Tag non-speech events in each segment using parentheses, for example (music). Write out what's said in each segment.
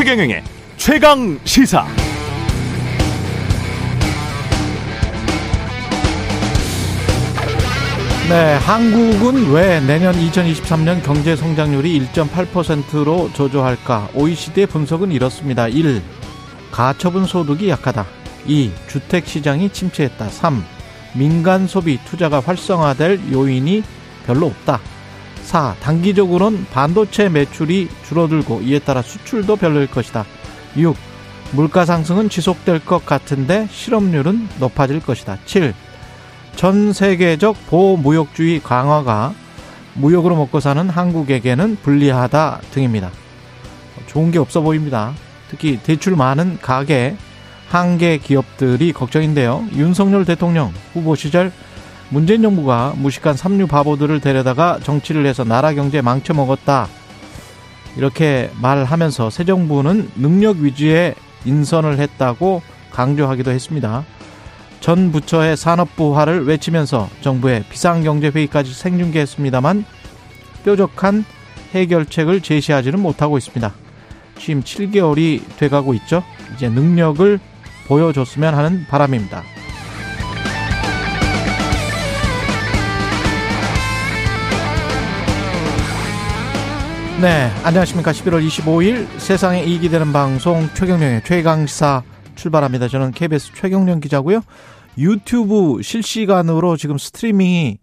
최경영의 최강 시사. 네, 한국은 왜 내년 2023년 경제 성장률이 1.8%로 저조할까? OECD의 분석은 이렇습니다. 1. 가처분 소득이 약하다. 2. 주택 시장이 침체했다. 3. 민간 소비 투자가 활성화될 요인이 별로 없다. 4. 단기적으로는 반도체 매출이 줄어들고 이에 따라 수출도 별로일 것이다. 6. 물가 상승은 지속될 것 같은데 실업률은 높아질 것이다. 7. 전 세계적 보무역주의 강화가 무역으로 먹고 사는 한국에게는 불리하다 등입니다. 좋은 게 없어 보입니다. 특히 대출 많은 가계, 한계 기업들이 걱정인데요. 윤석열 대통령 후보 시절 문재인 정부가 무식한 삼류 바보들을 데려다가 정치를 해서 나라 경제 망쳐먹었다. 이렇게 말하면서 새 정부는 능력 위주의 인선을 했다고 강조하기도 했습니다. 전 부처의 산업부화를 외치면서 정부의 비상경제회의까지 생중계했습니다만 뾰족한 해결책을 제시하지는 못하고 있습니다. 취임 7개월이 돼가고 있죠. 이제 능력을 보여줬으면 하는 바람입니다. 네, 안녕하십니까. 11월 25일 세상에 이익이 되는 방송 최경령의 최강시사 출발합니다. 저는 KBS 최경령 기자고요. 유튜브 실시간으로 지금 스트리밍이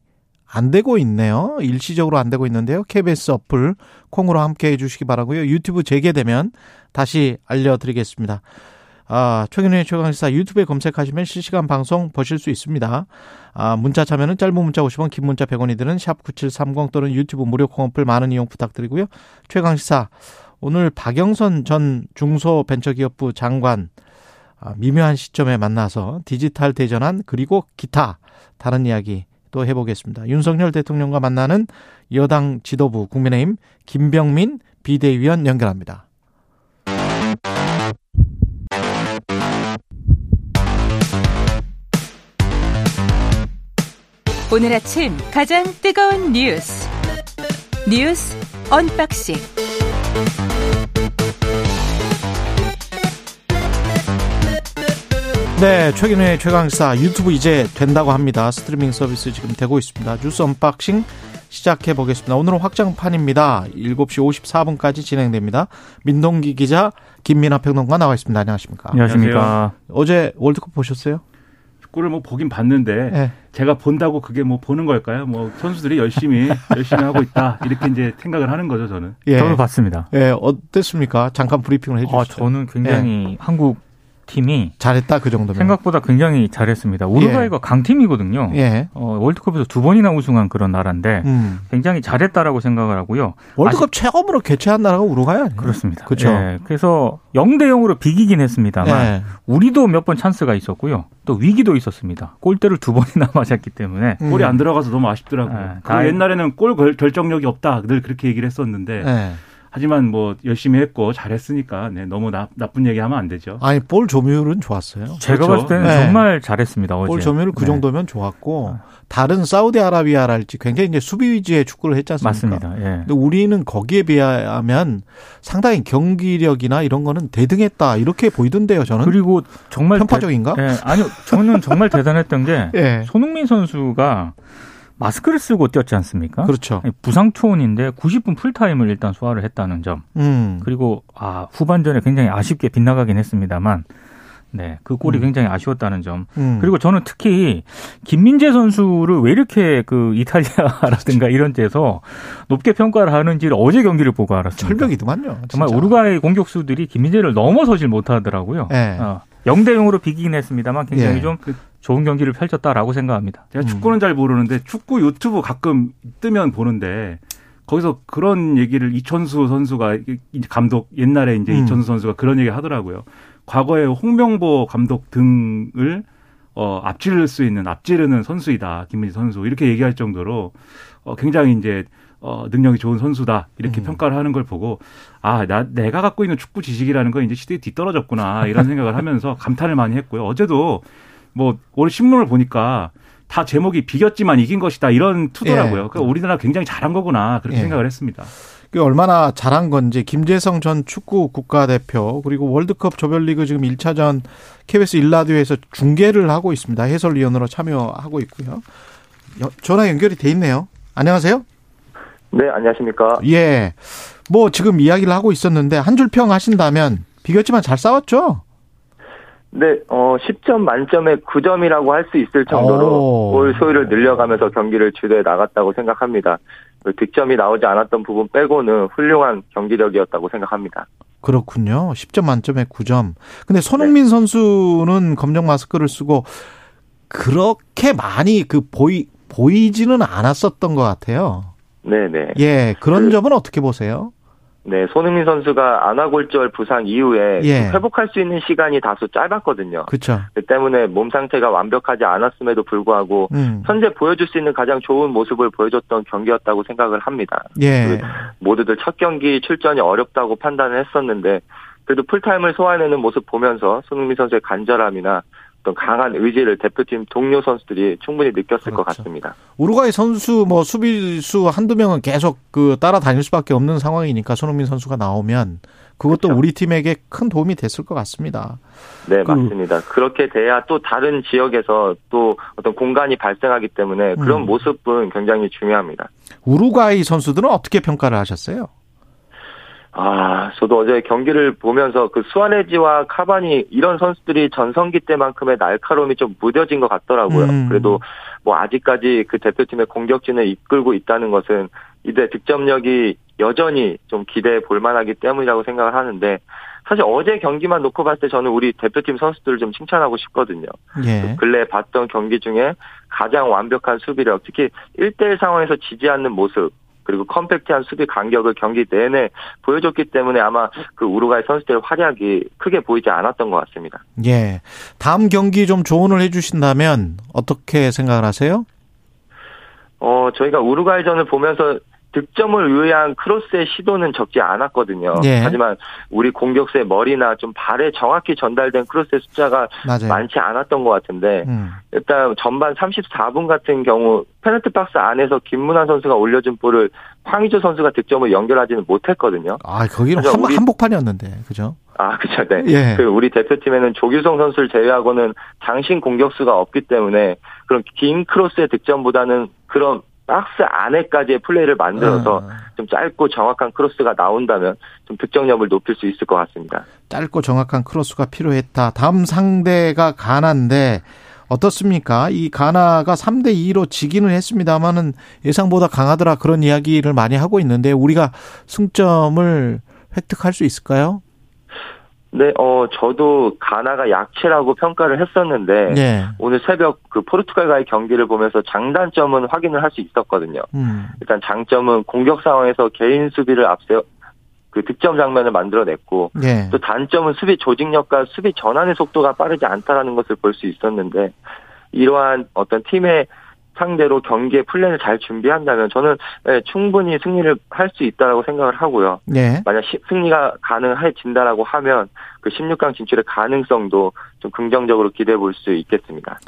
안 되고 있네요. 일시적으로 안 되고 있는데요. KBS 어플 콩으로 함께 해주시기 바라고요. 유튜브 재개되면 다시 알려드리겠습니다. 아, 최근의 최강시사 유튜브에 검색하시면 실시간 방송 보실 수 있습니다. 아, 문자 참여는 짧은 문자 50원, 긴 문자 100원이 드는 샵 9730 또는 유튜브 무료 콩어플 많은 이용 부탁드리고요. 최강시사 오늘 박영선 전 중소벤처기업부 장관 아, 미묘한 시점에 만나서 디지털 대전환 그리고 기타 다른 이야기 또 해보겠습니다. 윤석열 대통령과 만나는 여당 지도부 국민의힘 김병민 비대위원 연결합니다. 오늘 아침 가장 뜨거운 뉴스 뉴스 언박싱 네, 최경영의 최강시사 유튜브 이제 된다고 합니다. 스트리밍 서비스 지금 되고 있습니다. 뉴스 언박싱 시작해 보겠습니다. 오늘은 확장판입니다. 7시 54분까지 진행됩니다. 민동기 기자, 김민아 평론가 나와 있습니다. 안녕하십니까? 안녕하십니까? 어제 월드컵 보셨어요? 축구를 뭐 보긴 봤는데 네. 제가 본다고 그게 뭐 보는 걸까요? 뭐 선수들이 열심히 (laughs) 열심히 하고 있다 이렇게 이제 생각을 하는 거죠 저는. 예. 저도 봤습니다. 예, 어땠습니까? 잠깐 브리핑을 해 주시죠. 아, 저는 굉장히 한국 팀이 잘했다 그 정도면. 생각보다 굉장히 잘했습니다. 우루과이가 강팀이거든요. 예. 어, 월드컵에서 두 번이나 우승한 그런 나라인데 음. 굉장히 잘했다라고 생각을 하고요. 월드컵 최고으로 개최한 나라가 우루과이 아니에요? 그렇습니다. 그렇죠. 예, 그래서 0대 0으로 비기긴 했습니다만 예. 우리도 몇 번 찬스가 있었고요. 또 위기도 있었습니다. 골대를 두 번이나 (laughs) 맞았기 때문에 음. 골이 안 들어가서 너무 아쉽더라고요. 네, 그 다- 옛날에는 골 결- 결정력이 없다 늘 그렇게 얘기를 했었는데 예. 하지만 뭐 열심히 했고 잘했으니까 네, 너무 나, 나쁜 얘기하면 안 되죠. 아니 볼 점유율은 좋았어요. 제가 그렇죠. 봤을 때는 네. 정말 잘했습니다. 어제. 볼 점유율 그 네. 정도면 좋았고 다른 사우디아라비아랄지 굉장히 이제 수비 위주의 축구를 했지 않습니까? 맞습니다. 예. 근데 우리는 거기에 비하면 상당히 경기력이나 이런 거는 대등했다 이렇게 보이던데요. 저는 그리고 정말 편파적인가? 대, 예, 아니요. 저는 정말 대단했던 게 (laughs) 예. 손흥민 선수가 마스크를 쓰고 뛰었지 않습니까? 그렇죠. 부상 투혼인데 90분 풀타임을 일단 소화를 했다는 점. 음. 그리고 아, 후반전에 굉장히 아쉽게 빗나가긴 했습니다만 네, 그 골이 음. 굉장히 아쉬웠다는 점. 음. 그리고 저는 특히 김민재 선수를 왜 이렇게 그 이탈리아라든가 이런 데서 높게 평가를 하는지를 어제 경기를 보고 알았습니다. 철벽이더만요. 정말. 우루과이 공격수들이 김민재를 넘어서질 못하더라고요. 예. 어, 0대 0으로 비기긴 했습니다만 굉장히 예. 좀 좋은 경기를 펼쳤다라고 생각합니다. 제가 음. 축구는 잘 모르는데 축구 유튜브 가끔 뜨면 보는데 거기서 그런 얘기를 이천수 선수가 이 감독 옛날에 이제 음. 이천수 선수가 그런 얘기 하더라고요. 과거에 홍명보 감독 등을 어 앞지를 수 있는 앞지르는 선수이다 김민재 선수 이렇게 얘기할 정도로 어 굉장히 이제 어 능력이 좋은 선수다 이렇게 음. 평가를 하는 걸 보고 아 나 내가 갖고 있는 축구 지식이라는 건 이제 시대에 뒤떨어졌구나 이런 생각을 하면서 감탄을 많이 했고요. 어제도 뭐 오늘 신문을 보니까 다 제목이 비겼지만 이긴 것이다 이런 투더라고요. 예. 그러니까 우리나라 굉장히 잘한 거구나 그렇게 예. 생각을 했습니다. 그 얼마나 잘한 건지 김재성 전 축구 국가대표 그리고 월드컵 조별리그 지금 1차전 KBS 일라디오에서 중계를 하고 있습니다. 해설위원으로 참여하고 있고요. 전화 연결이 돼 있네요. 안녕하세요. 네, 안녕하십니까. 예. 뭐 지금 이야기를 하고 있었는데 한 줄 평 하신다면 비겼지만 잘 싸웠죠? 네, 어, 10점 만점에 9점이라고 할 수 있을 정도로 오. 골 소유를 늘려가면서 경기를 주도해 나갔다고 생각합니다. 그 득점이 나오지 않았던 부분 빼고는 훌륭한 경기력이었다고 생각합니다. 그렇군요. 10점 만점에 9점. 근데 손흥민 네. 선수는 검정 마스크를 쓰고 그렇게 많이 그 보이 보이지는 않았었던 것 같아요. 네네. 예, 그런 그- 점은 어떻게 보세요? 네, 손흥민 선수가 안아골절 부상 이후에 예. 회복할 수 있는 시간이 다소 짧았거든요. 그렇죠. 그 때문에 몸 상태가 완벽하지 않았음에도 불구하고 음. 현재 보여줄 수 있는 가장 좋은 모습을 보여줬던 경기였다고 생각을 합니다. 예. 모두들 첫 경기 출전이 어렵다고 판단을 했었는데 그래도 풀타임을 소화해내는 모습 보면서 손흥민 선수의 간절함이나 어떤 강한 의지를 대표팀 동료 선수들이 충분히 느꼈을 것 그렇죠. 같습니다. 우루과이 선수 뭐 수비수 한두 명은 계속 그 따라다닐 수밖에 없는 상황이니까 손흥민 선수가 나오면 그것도 그렇죠. 우리 팀에게 큰 도움이 됐을 것 같습니다. 네, 그- 맞습니다. 그렇게 돼야 또 다른 지역에서 또 어떤 공간이 발생하기 때문에 그런 음. 모습은 굉장히 중요합니다. 우루과이 선수들은 어떻게 평가를 하셨어요? 아, 저도 어제 경기를 보면서 그 수아레지와 카바니 이런 선수들이 전성기 때만큼의 날카로움이 좀 무뎌진 것 같더라고요. 음. 그래도 뭐 아직까지 그 대표팀의 공격진을 이끌고 있다는 것은 이대 득점력이 여전히 좀 기대해 볼 만하기 때문이라고 생각을 하는데 사실 어제 경기만 놓고 봤을 때 저는 우리 대표팀 선수들을 좀 칭찬하고 싶거든요. 예. 근래 봤던 경기 중에 가장 완벽한 수비력, 특히 1대1 상황에서 지지 않는 모습, 그리고 컴팩트한 수비 간격을 경기 내내 보여줬기 때문에 아마 그 우루과이 선수들의 활약이 크게 보이지 않았던 것 같습니다. 예. 다음 경기 좀 조언을 해주신다면 어떻게 생각을 하세요? 어, 저희가 우루과이전을 보면서 득점을 위한 크로스의 시도는 적지 않았거든요. 예. 하지만 우리 공격수의 머리나 좀 발에 정확히 전달된 크로스의 숫자가 맞아요. 많지 않았던 것 같은데 음. 일단 전반 34분 같은 경우 페널티 박스 안에서 김문환 선수가 올려준 볼을 황희조 선수가 득점을 연결하지는 못했거든요. 아, 거기는 한, 우리- 한복판이었는데, 그죠? 아, 그죠. 네. 예. 그 우리 대표팀에는 조규성 선수를 제외하고는 장신 공격수가 없기 때문에 그런 긴 크로스의 득점보다는 그런 박스 안에까지의 플레이를 만들어서 어, 좀 짧고 정확한 크로스가 나온다면 좀 득점력을 높일 수 있을 것 같습니다. 짧고 정확한 크로스가 필요했다. 다음 상대가 가나인데 어떻습니까? 이 가나가 3대 2로 지기는 했습니다만은 예상보다 강하더라 그런 이야기를 많이 하고 있는데 우리가 승점을 획득할 수 있을까요? 네, 어, 저도 가나가 약체라고 평가를 했었는데 예. 오늘 새벽 그 포르투갈과의 경기를 보면서 장단점은 확인을 할 수 있었거든요. 음. 일단 장점은 공격 상황에서 개인 수비를 앞세워 그 득점 장면을 만들어냈고 예. 또 단점은 수비 조직력과 수비 전환의 속도가 빠르지 않다라는 것을 볼 수 있었는데 이러한 어떤 팀의 상대로 경기의 플랜을 잘 준비한다면 저는 예, 충분히 승리를 할 수 있다라고 생각을 하고요. 예. 만약 시- 승리가 가능해진다라고 하면 그 16강 진출의 가능성도 좀 긍정적으로 기대해 볼 수 있겠습니다.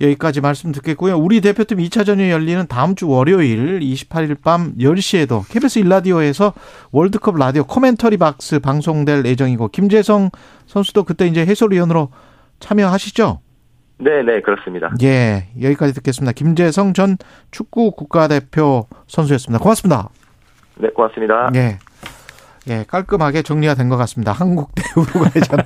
여기까지 말씀 듣겠고요. 우리 대표팀 2차전이 열리는 다음 주 월요일 28일 밤 10시에도 KBS 일라디오에서 월드컵 라디오 코멘터리 박스 방송될 예정이고 김재성 선수도 그때 이제 해설위원으로 참여하시죠? 네, 네, 그렇습니다. 예, 여기까지 듣겠습니다. 김재성 전 축구 국가대표 선수였습니다. 고맙습니다. 네, 고맙습니다. 예. 예, 깔끔하게 정리가 된 것 같습니다. 한국 대 우루과이전.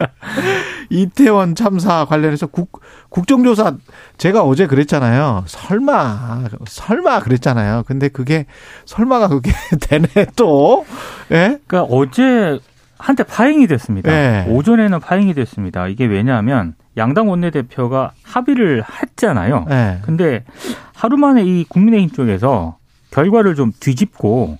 (laughs) 이태원 참사 관련해서 국, 국정조사, 제가 어제 그랬잖아요. 설마, 설마 그랬잖아요. 근데 그게, 설마가 그게 (laughs) 되네, 또. 예? 그러니까 어제 한때 파행이 됐습니다. 네. 오전에는 파행이 됐습니다. 이게 왜냐하면 양당 원내대표가 합의를 했잖아요. 예. 근데 하루 만에 이 국민의힘 쪽에서 결과를 좀 뒤집고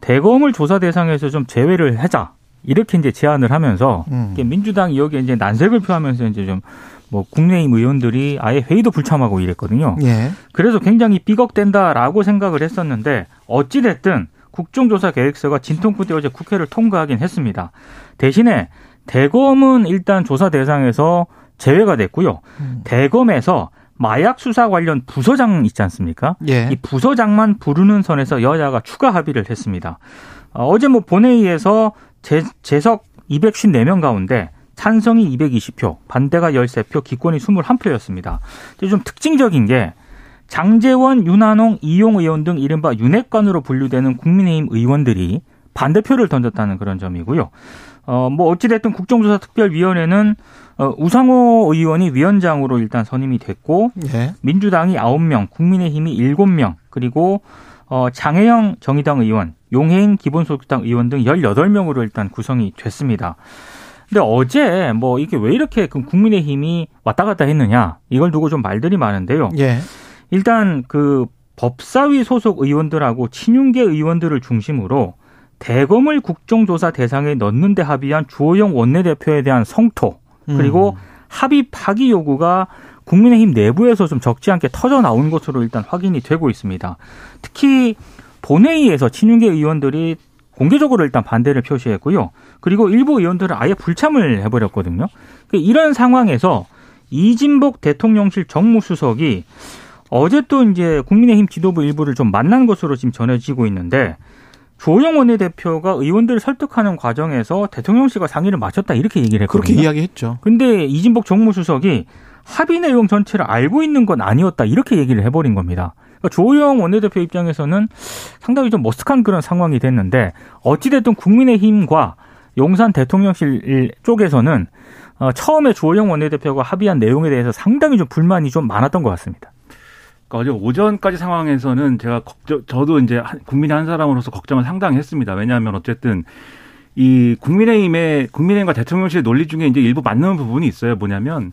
대검을 조사 대상에서 좀 제외를 하자. 이렇게 이제 제안을 하면서 음. 민주당이 여기에 이제 난색을 표하면서 이제 좀 뭐 국민의힘 의원들이 아예 회의도 불참하고 이랬거든요. 예. 그래서 굉장히 삐걱된다라고 생각을 했었는데 어찌 됐든 국정조사 계획서가 진통부대 어제 국회를 통과하긴 했습니다. 대신에 대검은 일단 조사 대상에서 제외가 됐고요. 음. 대검에서 마약 수사 관련 부서장 있지 않습니까? 예. 이 부서장만 부르는 선에서 여야가 추가 합의를 했습니다. 어, 어제 뭐 본회의에서 재, 재석 254명 가운데 찬성이 220표, 반대가 13표, 기권이 21표였습니다. 좀 특징적인 게 장재원, 윤한홍, 이용 의원 등 이른바 윤핵관으로 분류되는 국민의힘 의원들이 반대표를 던졌다는 그런 점이고요. 어, 뭐 어찌됐든 국정조사 특별위원회는 어, 우상호 의원이 위원장으로 일단 선임이 됐고 예. 민주당이 9명, 국민의힘이 7명, 그리고 어, 장혜영 정의당 의원, 용해인 기본소득당 의원 등 18명으로 일단 구성이 됐습니다. 근데 어제 뭐 이게 왜 이렇게 그 국민의힘이 왔다 갔다 했느냐 이걸 두고 좀 말들이 많은데요. 예. 일단 그 법사위 소속 의원들하고 친윤계 의원들을 중심으로 대검을 국정조사 대상에 넣는데 합의한 주호영 원내대표에 대한 성토 그리고 음. 합의 파기 요구가 국민의힘 내부에서 좀 적지 않게 터져 나온 것으로 일단 확인이 되고 있습니다. 특히 본회의에서 친윤계 의원들이 공개적으로 일단 반대를 표시했고요. 그리고 일부 의원들은 아예 불참을 해버렸거든요. 그러니까 이런 상황에서 이진복 대통령실 정무수석이 어제 또 이제 국민의힘 지도부 일부를 좀 만난 것으로 지금 전해지고 있는데 조영 원내대표가 의원들을 설득하는 과정에서 대통령실과 상의를 마쳤다 이렇게 얘기를 했거든요. 그렇게 이야기했죠. 근데 이진복 정무수석이 합의 내용 전체를 알고 있는 건 아니었다 이렇게 얘기를 해버린 겁니다. 그러니까 조영 원내대표 입장에서는 상당히 좀 머쓱한 그런 상황이 됐는데 어찌됐든 국민의힘과 용산 대통령실 쪽에서는 어, 처음에 조영 원내대표가 합의한 내용에 대해서 상당히 좀 불만이 좀 많았던 것 같습니다. 그러니까 어제 오전까지 상황에서는 제가 걱정, 저도 이제 한- 국민의 한 사람으로서 걱정을 상당히 했습니다. 왜냐하면 어쨌든 이 국민의힘의 국민의힘과 대통령실 논리 중에 이제 일부 맞는 부분이 있어요. 뭐냐면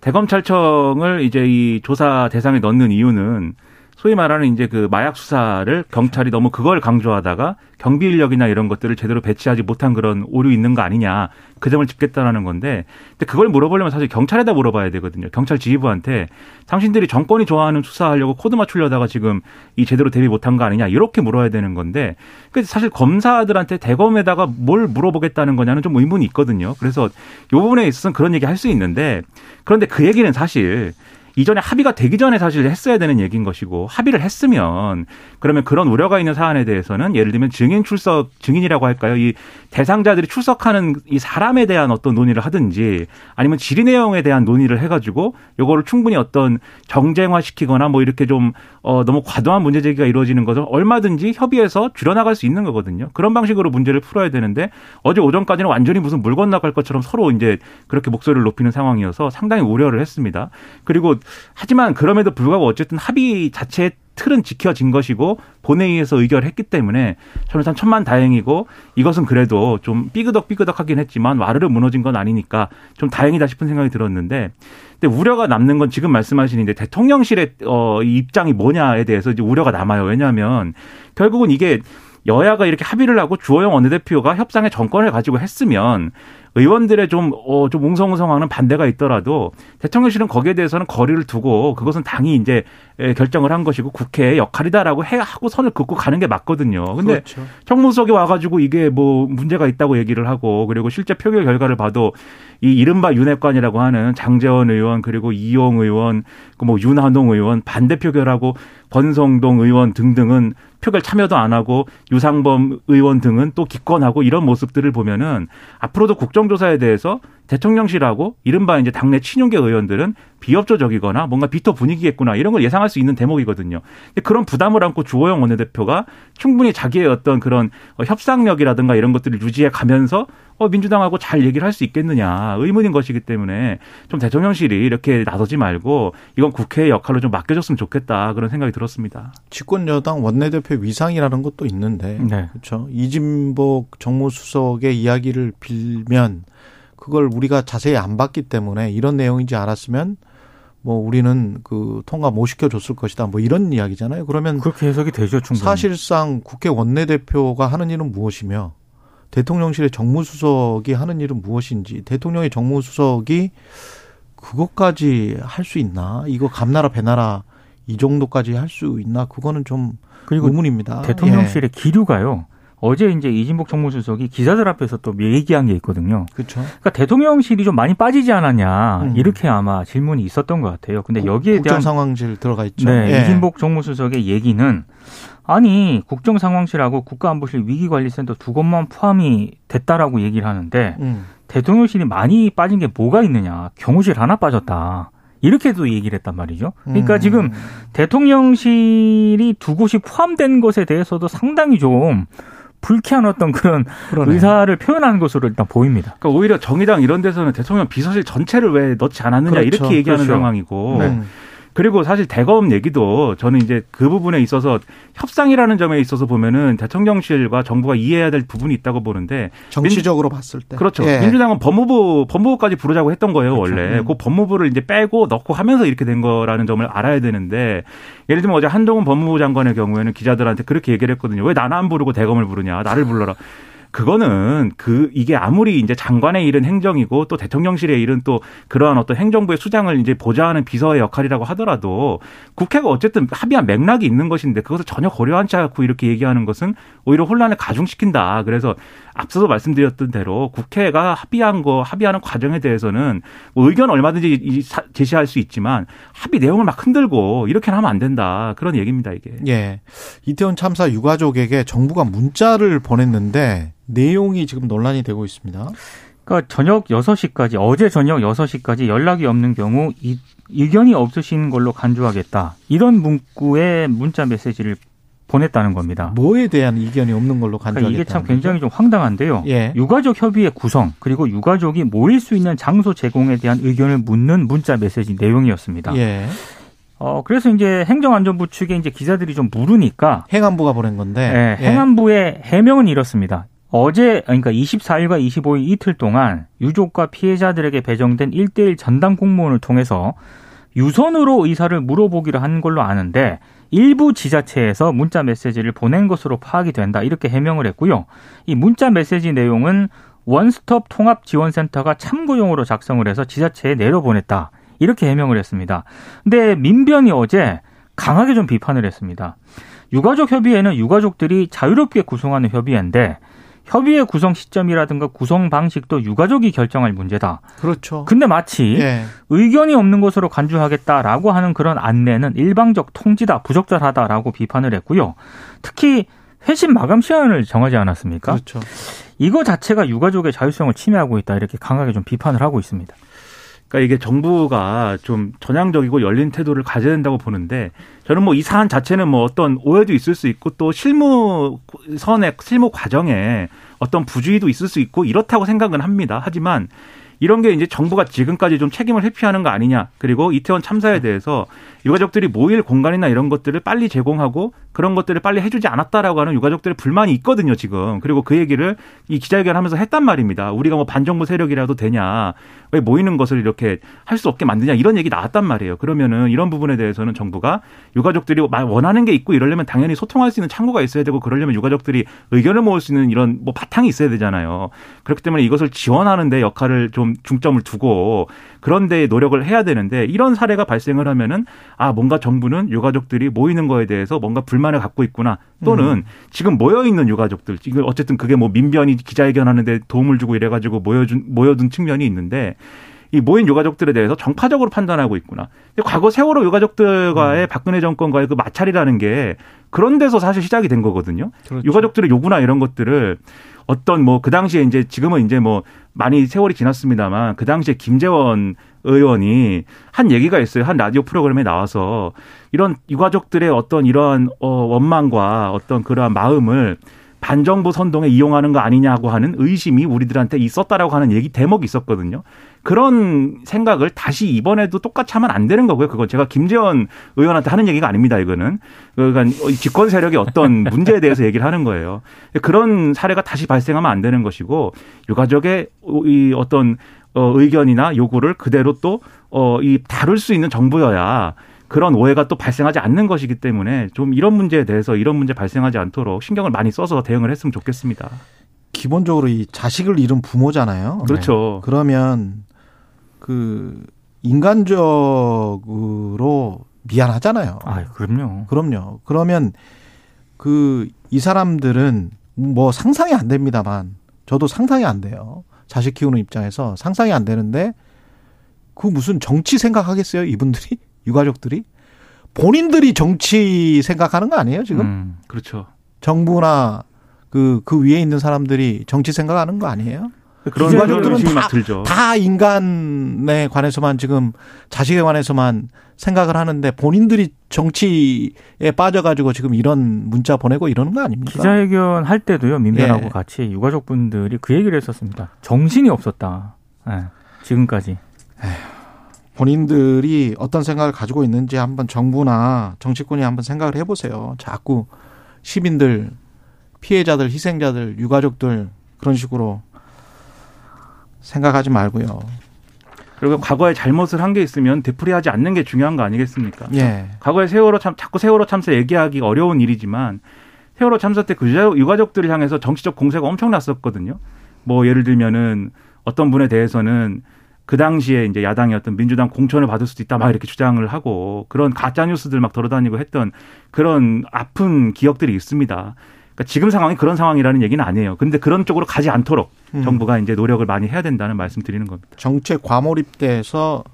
대검찰청을 이제 이 조사 대상에 넣는 이유는 소위 말하는 이제 그 마약 수사를 경찰이 너무 그걸 강조하다가 경비 인력이나 이런 것들을 제대로 배치하지 못한 그런 오류 있는 거 아니냐. 그 점을 짚겠다라는 건데 근데 그걸 물어보려면 사실 경찰에다 물어봐야 되거든요. 경찰 지휘부한테 당신들이 정권이 좋아하는 수사하려고 코드 맞추려다가 지금 이 제대로 대비 못한 거 아니냐. 이렇게 물어야 되는 건데 그 사실 검사들한테 대검에다가 뭘 물어보겠다는 거냐는 좀 의문이 있거든요. 그래서 이 부분에 있어서는 그런 얘기 할 수 있는데 그런데 그 얘기는 사실 이전에 합의가 되기 전에 사실 했어야 되는 얘기인 것이고 합의를 했으면 그러면 그런 우려가 있는 사안에 대해서는 예를 들면 증인 출석 증인이라고 할까요? 이 대상자들이 출석하는 이 사람에 대한 어떤 논의를 하든지 아니면 질의 내용에 대한 논의를 해가지고 요거를 충분히 어떤 정쟁화시키거나 뭐 이렇게 좀 어, 너무 과도한 문제 제기가 이루어지는 것을 얼마든지 협의해서 줄여나갈 수 있는 거거든요. 그런 방식으로 문제를 풀어야 되는데 어제 오전까지는 완전히 무슨 물 건너갈 것처럼 서로 이제 그렇게 목소리를 높이는 상황이어서 상당히 우려를 했습니다. 그리고 하지만 그럼에도 불구하고 어쨌든 합의 자체의 틀은 지켜진 것이고 본회의에서 의결했기 때문에 저는 참 천만 다행이고 이것은 그래도 좀 삐그덕 삐그덕하긴 했지만 와르르 무너진 건 아니니까 좀 다행이다 싶은 생각이 들었는데 근데 우려가 남는 건 지금 말씀하신 이제 대통령실의 어 입장이 뭐냐에 대해서 이제 우려가 남아요. 왜냐하면 결국은 이게 여야가 이렇게 합의를 하고 주호영 원내대표가 협상의 정권을 가지고 했으면 의원들의 좀, 어, 좀 웅성웅성하는 반대가 있더라도 대통령실은 거기에 대해서는 거리를 두고 그것은 당이 이제 에, 결정을 한 것이고 국회의 역할이다라고 해, 하고 선을 긋고 가는 게 맞거든요. 근데 그렇죠. 청무석에 와가지고 이게 뭐 문제가 있다고 얘기를 하고 그리고 실제 표결 결과를 봐도 이 이른바 윤핵관이라고 하는 장재원 의원 그리고 이용 의원 그 뭐 윤한홍 의원 반대 표결하고 권성동 의원 등등은 표결 참여도 안 하고 유상범 의원 등은 또 기권하고 이런 모습들을 보면은 앞으로도 국정조사에 대해서 대통령실하고 이른바 이제 당내 친윤계 의원들은 비협조적이거나 뭔가 비토 분위기겠구나 이런 걸 예상할 수 있는 대목이거든요. 근데 그런 부담을 안고 주호영 원내대표가 충분히 자기의 어떤 그런 어, 협상력이라든가 이런 것들을 유지해 가면서 어, 민주당하고 잘 얘기를 할 수 있겠느냐 의문인 것이기 때문에 좀 대통령실이 이렇게 나서지 말고 이건 국회의 역할로 좀 맡겨줬으면 좋겠다 그런 생각이 들었습니다. 집권 여당 원내대표 위상이라는 것도 있는데 네. 그렇죠. 이진복 정무수석의 이야기를 빌면 그걸 우리가 자세히 안 봤기 때문에 이런 내용인지 알았으면 뭐 우리는 그 통과 못 시켜줬을 것이다. 뭐 이런 이야기잖아요. 그러면 그렇게 해석이 되죠, 충분히. 사실상 국회 원내대표가 하는 일은 무엇이며 대통령실의 정무수석이 하는 일은 무엇인지 대통령의 정무수석이 그것까지 할 수 있나? 이거 감나라 배나라 이 정도까지 할 수 있나? 그거는 좀 그리고 의문입니다. 대통령실의 기류가요. 어제 이제 이진복 정무수석이 기자들 앞에서 또 얘기한 게 있거든요. 그렇죠. 그러니까 대통령실이 좀 많이 빠지지 않았냐 음. 이렇게 아마 질문이 있었던 것 같아요. 근데 여기에 국정 대한 상황실 들어가 있죠. 네, 예. 이진복 정무수석의 얘기는 아니 국정상황실하고 국가안보실 위기관리센터 두 곳만 포함이 됐다라고 얘기를 하는데 음. 대통령실이 많이 빠진 게 뭐가 있느냐 경호실 하나 빠졌다 이렇게도 얘기를 했단 말이죠. 그러니까 음. 지금 대통령실이 두 곳이 포함된 것에 대해서도 상당히 좀 불쾌한 어떤 그런 그러네요. 의사를 표현하는 것으로 일단 보입니다. 그러니까 오히려 정의당 이런 데서는 대통령 비서실 전체를 왜 넣지 않았느냐 그렇죠. 이렇게 얘기하는 그렇죠. 상황이고 음. 그리고 사실 대검 얘기도 저는 이제 그 부분에 있어서 협상이라는 점에 있어서 보면은 대통령실과 정부가 이해해야 될 부분이 있다고 보는데 정치적으로 봤을 때. 그렇죠. 예. 민주당은 법무부 법무부까지 부르자고 했던 거예요 그렇죠. 원래. 음. 그 법무부를 이제 빼고 넣고 하면서 이렇게 된 거라는 점을 알아야 되는데 예를 들면 어제 한동훈 법무부 장관의 경우에는 기자들한테 그렇게 얘기를 했거든요. 왜 나는 안 부르고 대검을 부르냐? 나를 불러라. 그거는 그 이게 아무리 이제 장관의 일은 행정이고 또 대통령실의 일은 또 그러한 어떤 행정부의 수장을 이제 보좌하는 비서의 역할이라고 하더라도 국회가 어쨌든 합의한 맥락이 있는 것인데 그것을 전혀 고려하지 않고 이렇게 얘기하는 것은 오히려 혼란을 가중시킨다. 그래서 앞서도 말씀드렸던 대로 국회가 합의한 거 합의하는 과정에 대해서는 뭐 의견 얼마든지 제시할 수 있지만 합의 내용을 막 흔들고 이렇게는 하면 안 된다. 그런 얘기입니다, 이게. 예. 이태원 참사 유가족에게 정부가 문자를 보냈는데 내용이 지금 논란이 되고 있습니다. 그러니까 저녁 6시까지 어제 저녁 6시까지 연락이 없는 경우 이, 의견이 없으신 걸로 간주하겠다. 이런 문구의 문자 메시지를 보냈다는 겁니다. 뭐에 대한 이견이 없는 걸로 그러니까 간주하겠다. 이게 참 굉장히 좀 황당한데요. 예. 유가족 협의의 구성 그리고 유가족이 모일 수 있는 장소 제공에 대한 의견을 묻는 문자 메시지 내용이었습니다. 예. 어 그래서 이제 행정안전부 측에 이제 기자들이 좀 물으니까 행안부가 보낸 건데. 예, 행안부의 해명은 이렇습니다. 어제 그러니까 24일과 25일 이틀 동안 유족과 피해자들에게 배정된 1대1 전담 공무원을 통해서 유선으로 의사를 물어보기로 한 걸로 아는데 일부 지자체에서 문자 메시지를 보낸 것으로 파악이 된다 이렇게 해명을 했고요. 이 문자 메시지 내용은 원스톱 통합 지원센터가 참고용으로 작성을 해서 지자체에 내려보냈다 이렇게 해명을 했습니다. 근데 민변이 어제 강하게 좀 비판을 했습니다. 유가족 협의회는 유가족들이 자유롭게 구성하는 협의회인데 협의회 구성 시점이라든가 구성 방식도 유가족이 결정할 문제다. 그렇죠. 근데 마치 예. 의견이 없는 것으로 간주하겠다라고 하는 그런 안내는 일방적 통지다, 부적절하다라고 비판을 했고요. 특히 회신 마감 시간을 정하지 않았습니까? 그렇죠. 이거 자체가 유가족의 자율성을 침해하고 있다 이렇게 강하게 좀 비판을 하고 있습니다. 그러니까 이게 정부가 좀 전향적이고 열린 태도를 가져야 된다고 보는데 저는 뭐 이 사안 자체는 뭐 어떤 오해도 있을 수 있고 또 실무 선의 실무 과정에 어떤 부주의도 있을 수 있고 이렇다고 생각은 합니다. 하지만 이런 게 이제 정부가 지금까지 좀 책임을 회피하는 거 아니냐. 그리고 이태원 참사에 대해서 유가족들이 모일 공간이나 이런 것들을 빨리 제공하고 그런 것들을 빨리 해주지 않았다라고 하는 유가족들의 불만이 있거든요, 지금. 그리고 그 얘기를 이 기자회견 하면서 했단 말입니다. 우리가 뭐 반정부 세력이라도 되냐. 왜 모이는 것을 이렇게 할 수 없게 만드냐. 이런 얘기 나왔단 말이에요. 그러면은 이런 부분에 대해서는 정부가 유가족들이 원하는 게 있고 이러려면 당연히 소통할 수 있는 창구가 있어야 되고 그러려면 유가족들이 의견을 모을 수 있는 이런 뭐 바탕이 있어야 되잖아요. 그렇기 때문에 이것을 지원하는 데 역할을 좀 중점을 두고 그런 데 노력을 해야 되는데 이런 사례가 발생을 하면은 아 뭔가 정부는 유가족들이 모이는 거에 대해서 뭔가 불만을 갖고 있구나 또는 음. 지금 모여 있는 유가족들 지금 어쨌든 그게 뭐 민변이 기자회견하는데 도움을 주고 이래가지고 모여준 모여둔 측면이 있는데 이 모인 유가족들에 대해서 정파적으로 판단하고 있구나. 근데 과거 세월호 유가족들과의 박근혜 정권과의 그 마찰이라는 게 그런 데서 사실 시작이 된 거거든요. 그렇죠. 유가족들의 요구나 이런 것들을 어떤 뭐 그 당시에 이제 지금은 이제 뭐 많이 세월이 지났습니다만 그 당시에 김재원 의원이 한 얘기가 있어요. 한 라디오 프로그램에 나와서 이런 유가족들의 어떤 이러한 어 원망과 어떤 그러한 마음을 반정부 선동에 이용하는 거 아니냐고 하는 의심이 우리들한테 있었다라고 하는 얘기 대목이 있었거든요. 그런 생각을 다시 이번에도 똑같이 하면 안 되는 거고요. 그건 제가 김재원 의원한테 하는 얘기가 아닙니다. 이거는 그러니까 집권 세력의 어떤 (laughs) 문제에 대해서 얘기를 하는 거예요. 그런 사례가 다시 발생하면 안 되는 것이고 유가족의 이 어떤 어 의견이나 요구를 그대로 또 어 이 다룰 수 있는 정부여야 그런 오해가 또 발생하지 않는 것이기 때문에 좀 이런 문제에 대해서 이런 문제 발생하지 않도록 신경을 많이 써서 대응을 했으면 좋겠습니다. 기본적으로 이 자식을 잃은 부모잖아요. 그렇죠. 그러면 그 인간적으로 미안하잖아요. 아, 그럼요. 그럼요. 그러면 그 이 사람들은 뭐 상상이 안 됩니다만 저도 상상이 안 돼요. 자식 키우는 입장에서 상상이 안 되는데 그 무슨 정치 생각하겠어요? 이분들이 (laughs) 유가족들이 본인들이 정치 생각하는 거 아니에요 지금? 음. 그렇죠. 정부나 그, 그 위에 있는 사람들이 정치 생각하는 거 아니에요? 그런 유가족들은 의심이 다- 막 들죠. 다 인간에 관해서만 지금 자식에 관해서만 생각을 하는데 본인들이 정치에 빠져가지고 지금 이런 문자 보내고 이러는 거 아닙니까? 기자회견 할 때도요 민변하고 예. 같이 유가족 분들이 그 얘기를 했었습니다. 정신이 없었다. 예, 지금까지. 본인들이 어떤 생각을 가지고 있는지 한번 정부나 정치권이 한번 생각을 해보세요. 자꾸 시민들, 피해자들, 희생자들, 유가족들 그런 식으로 생각하지 말고요. 그리고 과거에 잘못을 한 게 있으면 되풀이하지 않는 게 중요한 거 아니겠습니까? 예. 과거에 세월호 참 자꾸 세월호 참사 얘기하기 어려운 일이지만 세월호 참사 때 그 유가족들을 향해서 정치적 공세가 엄청났었거든요. 뭐 예를 들면은 어떤 분에 대해서는 그 당시에 이제 야당이었던 민주당 공천을 받을 수도 있다 막 이렇게 주장을 하고 그런 가짜 뉴스들 막 돌아다니고 했던 그런 아픈 기억들이 있습니다. 그러니까 지금 상황이 그런 상황이라는 얘기는 아니에요. 근데 그런 쪽으로 가지 않도록 음. 정부가 이제 노력을 많이 해야 된다는 말씀 드리는 겁니다. 정책 과몰입돼서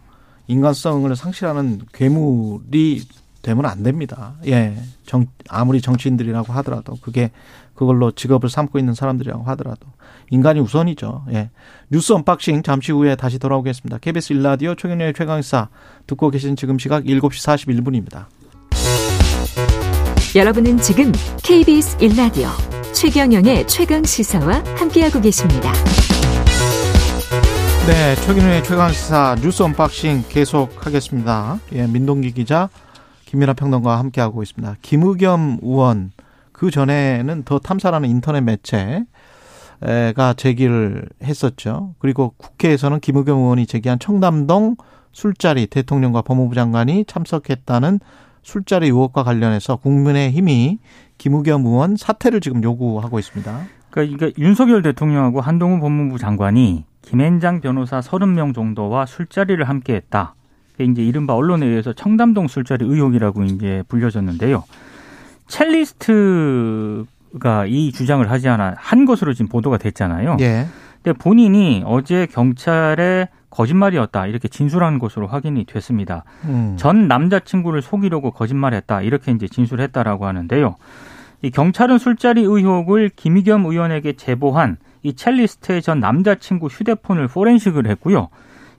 인간성을 상실하는 괴물이 되면 안 됩니다. 예. 정, 아무리 정치인들이라고 하더라도 그게 그걸로 직업을 삼고 있는 사람들이라고 하더라도 인간이 우선이죠. 예. 뉴스 언박싱 잠시 후에 다시 돌아오겠습니다. KBS 일라디오 최경영의 최강시사 듣고 계신 지금 시각 7시 41분입니다. 여러분은 지금 KBS 1라디오 최경영의 최강 시사와 함께하고 계십니다. 네, 최경영의 최강 시사 뉴스 언박싱 계속하겠습니다. 예, 민동기 기자, 김민아 평론가와 함께하고 있습니다. 김의겸 의원, 그 전에는 더 탐사라는 인터넷 매체가 제기를 했었죠. 그리고 국회에서는 김의겸 의원이 제기한 청담동 술자리 대통령과 법무부 장관이 참석했다는 술자리 의혹과 관련해서 국민의힘이 김의겸 의원 사퇴를 지금 요구하고 있습니다. 그러니까 윤석열 대통령하고 한동훈 법무부 장관이 김앤장 변호사 30명 정도와 술자리를 함께했다. 이제 이른바 언론에 의해서 청담동 술자리 의혹이라고 이제 불려졌는데요. 첼리스트가 이 주장을 하지 않아 한 것으로 지금 보도가 됐잖아요. 예. 근데 본인이 어제 경찰에 거짓말이었다 이렇게 진술한 것으로 확인이 됐습니다. 음. 전 남자친구를 속이려고 거짓말했다 이렇게 이제 진술했다라고 하는데요. 이 경찰은 술자리 의혹을 김의겸 의원에게 제보한 이 첼리스트의 전 남자친구 휴대폰을 포렌식을 했고요.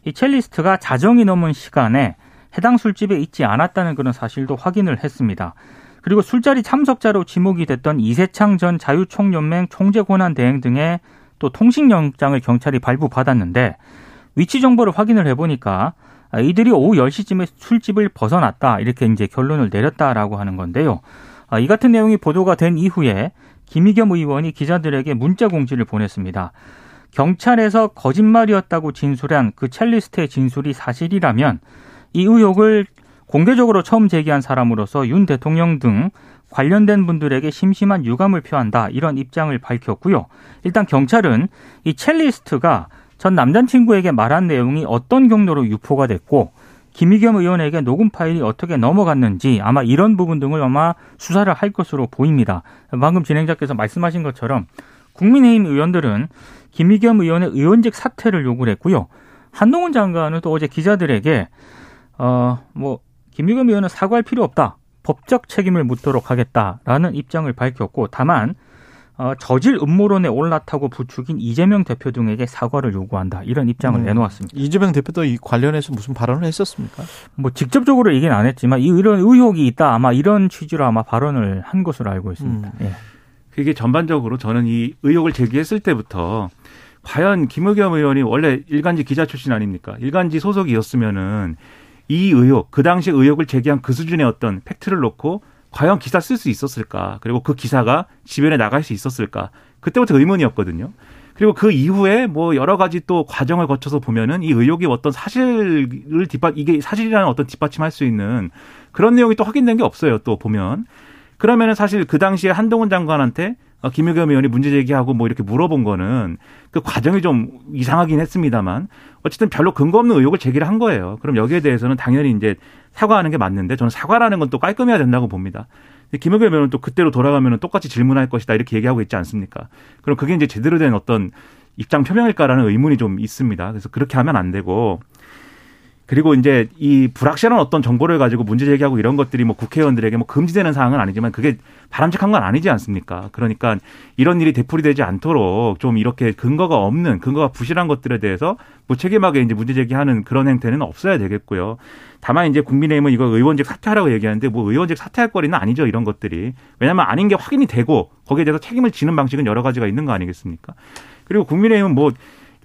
이 첼리스트가 자정이 넘은 시간에 해당 술집에 있지 않았다는 그런 사실도 확인을 했습니다. 그리고 술자리 참석자로 지목이 됐던 이세창 전 자유총연맹 총재 권한 대행 등의 또 통신영장을 경찰이 발부받았는데 위치 정보를 확인을 해보니까 이들이 오후 10시쯤에 술집을 벗어났다 이렇게 이제 결론을 내렸다라고 하는 건데요. 아, 이 같은 내용이 보도가 된 이후에 김의겸 의원이 기자들에게 문자 공지를 보냈습니다. 경찰에서 거짓말이었다고 진술한 그 첼리스트의 진술이 사실이라면 이 의혹을 공개적으로 처음 제기한 사람으로서 윤 대통령 등 관련된 분들에게 심심한 유감을 표한다 이런 입장을 밝혔고요. 일단 경찰은 이 첼리스트가 전 남자친구에게 말한 내용이 어떤 경로로 유포가 됐고 김의겸 의원에게 녹음 파일이 어떻게 넘어갔는지 아마 이런 부분 등을 아마 수사를 할 것으로 보입니다. 방금 진행자께서 말씀하신 것처럼 국민의힘 의원들은 김의겸 의원의 의원직 사퇴를 요구를 했고요. 한동훈 장관은 또 어제 기자들에게 어 뭐 김의겸 의원은 사과할 필요 없다. 법적 책임을 묻도록 하겠다라는 입장을 밝혔고 다만 어, 저질 음모론에 올라타고 부추긴 이재명 대표 등에게 사과를 요구한다 이런 입장을 음. 내놓았습니다. 이재명 대표도 이 관련해서 무슨 발언을 했었습니까? 뭐 직접적으로 얘기는 안 했지만 이 이런 의혹이 있다 아마 이런 취지로 아마 발언을 한 것으로 알고 있습니다. 음. 예. 그게 전반적으로 저는 이 의혹을 제기했을 때부터 과연 김의겸 의원이 원래 일간지 기자 출신 아닙니까? 일간지 소속이었으면은 이 의혹, 그 당시 의혹을 제기한 그 수준의 어떤 팩트를 놓고 과연 기사 쓸 수 있었을까? 그리고 그 기사가 지변에 나갈 수 있었을까? 그때부터 의문이었거든요. 그리고 그 이후에 뭐 여러 가지 또 과정을 거쳐서 보면은 이 의혹이 어떤 사실을 뒷받 이게 사실이라는 어떤 뒷받침할 수 있는 그런 내용이 또 확인된 게 없어요. 또 보면 그러면은 사실 그 당시에 한동훈 장관한테 어, 김의겸 의원이 문제 제기하고 뭐 이렇게 물어본 거는 그 과정이 좀 이상하긴 했습니다만 어쨌든 별로 근거 없는 의혹을 제기를 한 거예요. 그럼 여기에 대해서는 당연히 이제 사과하는 게 맞는데 저는 사과라는 건 또 깔끔해야 된다고 봅니다. 김의겸 의원은 또 그때로 돌아가면 똑같이 질문할 것이다 이렇게 얘기하고 있지 않습니까? 그럼 그게 이제 제대로 된 어떤 입장 표명일까라는 의문이 좀 있습니다. 그래서 그렇게 하면 안 되고 그리고 이제 이 불확실한 어떤 정보를 가지고 문제 제기하고 이런 것들이 뭐 국회의원들에게 뭐 금지되는 사항은 아니지만 그게 바람직한 건 아니지 않습니까? 그러니까 이런 일이 되풀이되지 않도록 좀 이렇게 근거가 없는 근거가 부실한 것들에 대해서 무책임하게 이제 문제 제기하는 그런 행태는 없어야 되겠고요. 다만 이제 국민의힘은 이거 의원직 사퇴하라고 얘기하는데 뭐 의원직 사퇴할 거리는 아니죠 이런 것들이 왜냐하면 아닌 게 확인이 되고 거기에 대해서 책임을 지는 방식은 여러 가지가 있는 거 아니겠습니까? 그리고 국민의힘은 뭐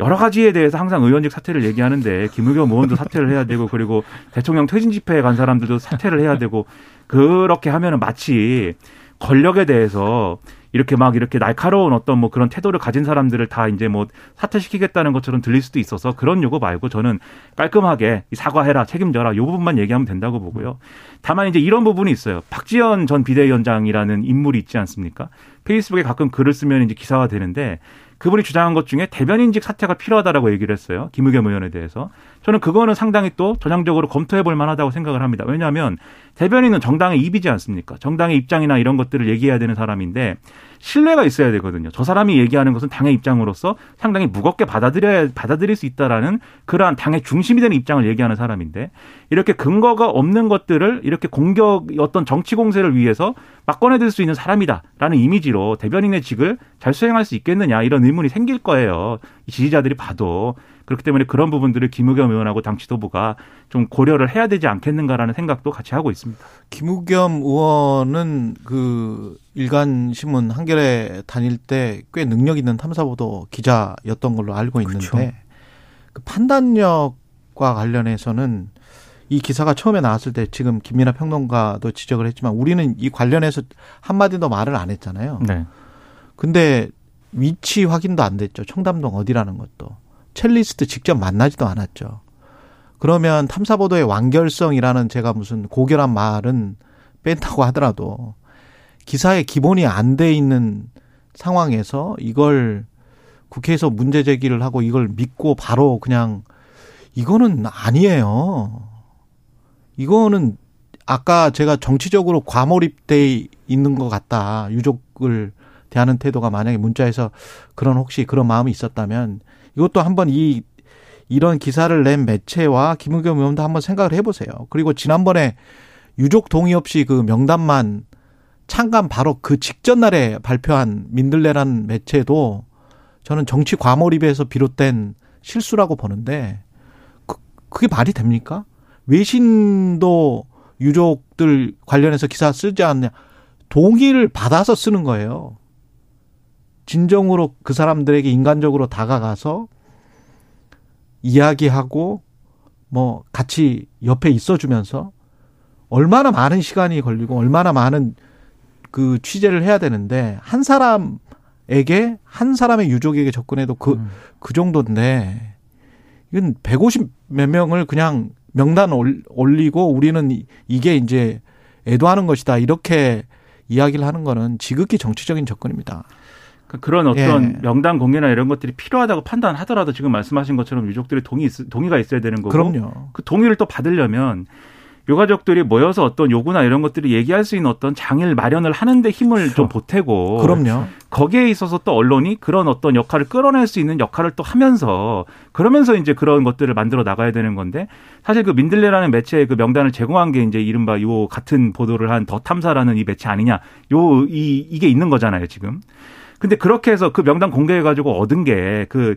여러 가지에 대해서 항상 의원직 사퇴를 얘기하는데 김의겸 의원도 사퇴를 해야 되고 그리고 대통령 퇴진 집회에 간 사람들도 사퇴를 해야 되고 그렇게 하면은 마치 권력에 대해서 이렇게 막 이렇게 날카로운 어떤 뭐 그런 태도를 가진 사람들을 다 이제 뭐 사퇴시키겠다는 것처럼 들릴 수도 있어서 그런 요구 말고 저는 깔끔하게 사과해라 책임져라 요 부분만 얘기하면 된다고 보고요. 다만 이제 이런 부분이 있어요. 박지원 전 비대위원장이라는 인물이 있지 않습니까? 페이스북에 가끔 글을 쓰면 이제 기사화 되는데 그분이 주장한 것 중에 대변인직 사퇴가 필요하다라고 얘기를 했어요. 김의겸 의원에 대해서. 저는 그거는 상당히 또 전향적으로 검토해 볼 만하다고 생각을 합니다. 왜냐하면 대변인은 정당의 입이지 않습니까? 정당의 입장이나 이런 것들을 얘기해야 되는 사람인데 신뢰가 있어야 되거든요. 저 사람이 얘기하는 것은 당의 입장으로서 상당히 무겁게 받아들여야 받아들일 수 있다라는 그러한 당의 중심이 되는 입장을 얘기하는 사람인데 이렇게 근거가 없는 것들을 이렇게 공격 어떤 정치 공세를 위해서 막 꺼내들 수 있는 사람이다라는 이미지로 대변인의 직을 잘 수행할 수 있겠느냐 이런 의문이 생길 거예요. 지지자들이 봐도 그렇기 때문에 그런 부분들을 김우겸 의원하고 당 지도부가 좀 고려를 해야 되지 않겠는가라는 생각도 같이 하고 있습니다. 김우겸 의원은 그 일간 신문 한겨레 다닐 때 꽤 능력 있는 탐사보도 기자였던 걸로 알고 있는데 그렇죠. 그 판단력과 관련해서는 이 기사가 처음에 나왔을 때 지금 김민아 평론가도 지적을 했지만 우리는 이 관련해서 한마디도 말을 안 했잖아요. 네. 근데 위치 확인도 안 됐죠. 청담동 어디라는 것도. 첼리스트 직접 만나지도 않았죠. 그러면 탐사보도의 완결성이라는 제가 무슨 고결한 말은 뺀다고 하더라도 기사의 기본이 안 돼 있는 상황에서 이걸 국회에서 문제 제기를 하고 이걸 믿고 바로 그냥 이거는 아니에요. 이거는 아까 제가 정치적으로 과몰입돼 있는 것 같다. 유족을 대하는 태도가 만약에 문자에서 그런 혹시 그런 마음이 있었다면 이것도 한번 이 이런 기사를 낸 매체와 김의겸 의원도 한번 생각을 해보세요. 그리고 지난번에 유족 동의 없이 그 명단만 창간 바로 그 직전 날에 발표한 민들레라는 매체도 저는 정치 과몰입에서 비롯된 실수라고 보는데 그, 그게 말이 됩니까? 외신도 유족들 관련해서 기사 쓰지 않냐 동의를 받아서 쓰는 거예요. 진정으로 그 사람들에게 인간적으로 다가가서 이야기하고 뭐 같이 옆에 있어주면서 얼마나 많은 시간이 걸리고 얼마나 많은 그 취재를 해야 되는데 한 사람에게 한 사람의 유족에게 접근해도 그그 음. 그 정도인데 이건 150 몇 명을 그냥 명단 올리고 우리는 이게 이제 애도하는 것이다 이렇게 이야기를 하는 거는 지극히 정치적인 접근입니다. 그러니까 그런 어떤 예. 명단 공개나 이런 것들이 필요하다고 판단하더라도 지금 말씀하신 것처럼 유족들의 동의 동의가 있어야 되는 거고 그럼요. 그 동의를 또 받으려면 유가족들이 모여서 어떤 요구나 이런 것들을 얘기할 수 있는 어떤 장을 마련을 하는데 힘을 그렇죠. 좀 보태고 그럼요. 거기에 있어서 또 언론이 그런 어떤 역할을 끌어낼 수 있는 역할을 또 하면서 그러면서 이제 그런 것들을 만들어 나가야 되는 건데 사실 그 민들레라는 매체의 그 명단을 제공한 게 이제 이른바 요 같은 보도를 한 더 탐사라는 이 매체 아니냐 요 이 이게 있는 거잖아요 지금. 근데 그렇게 해서 그 명단 공개해가지고 얻은 게 그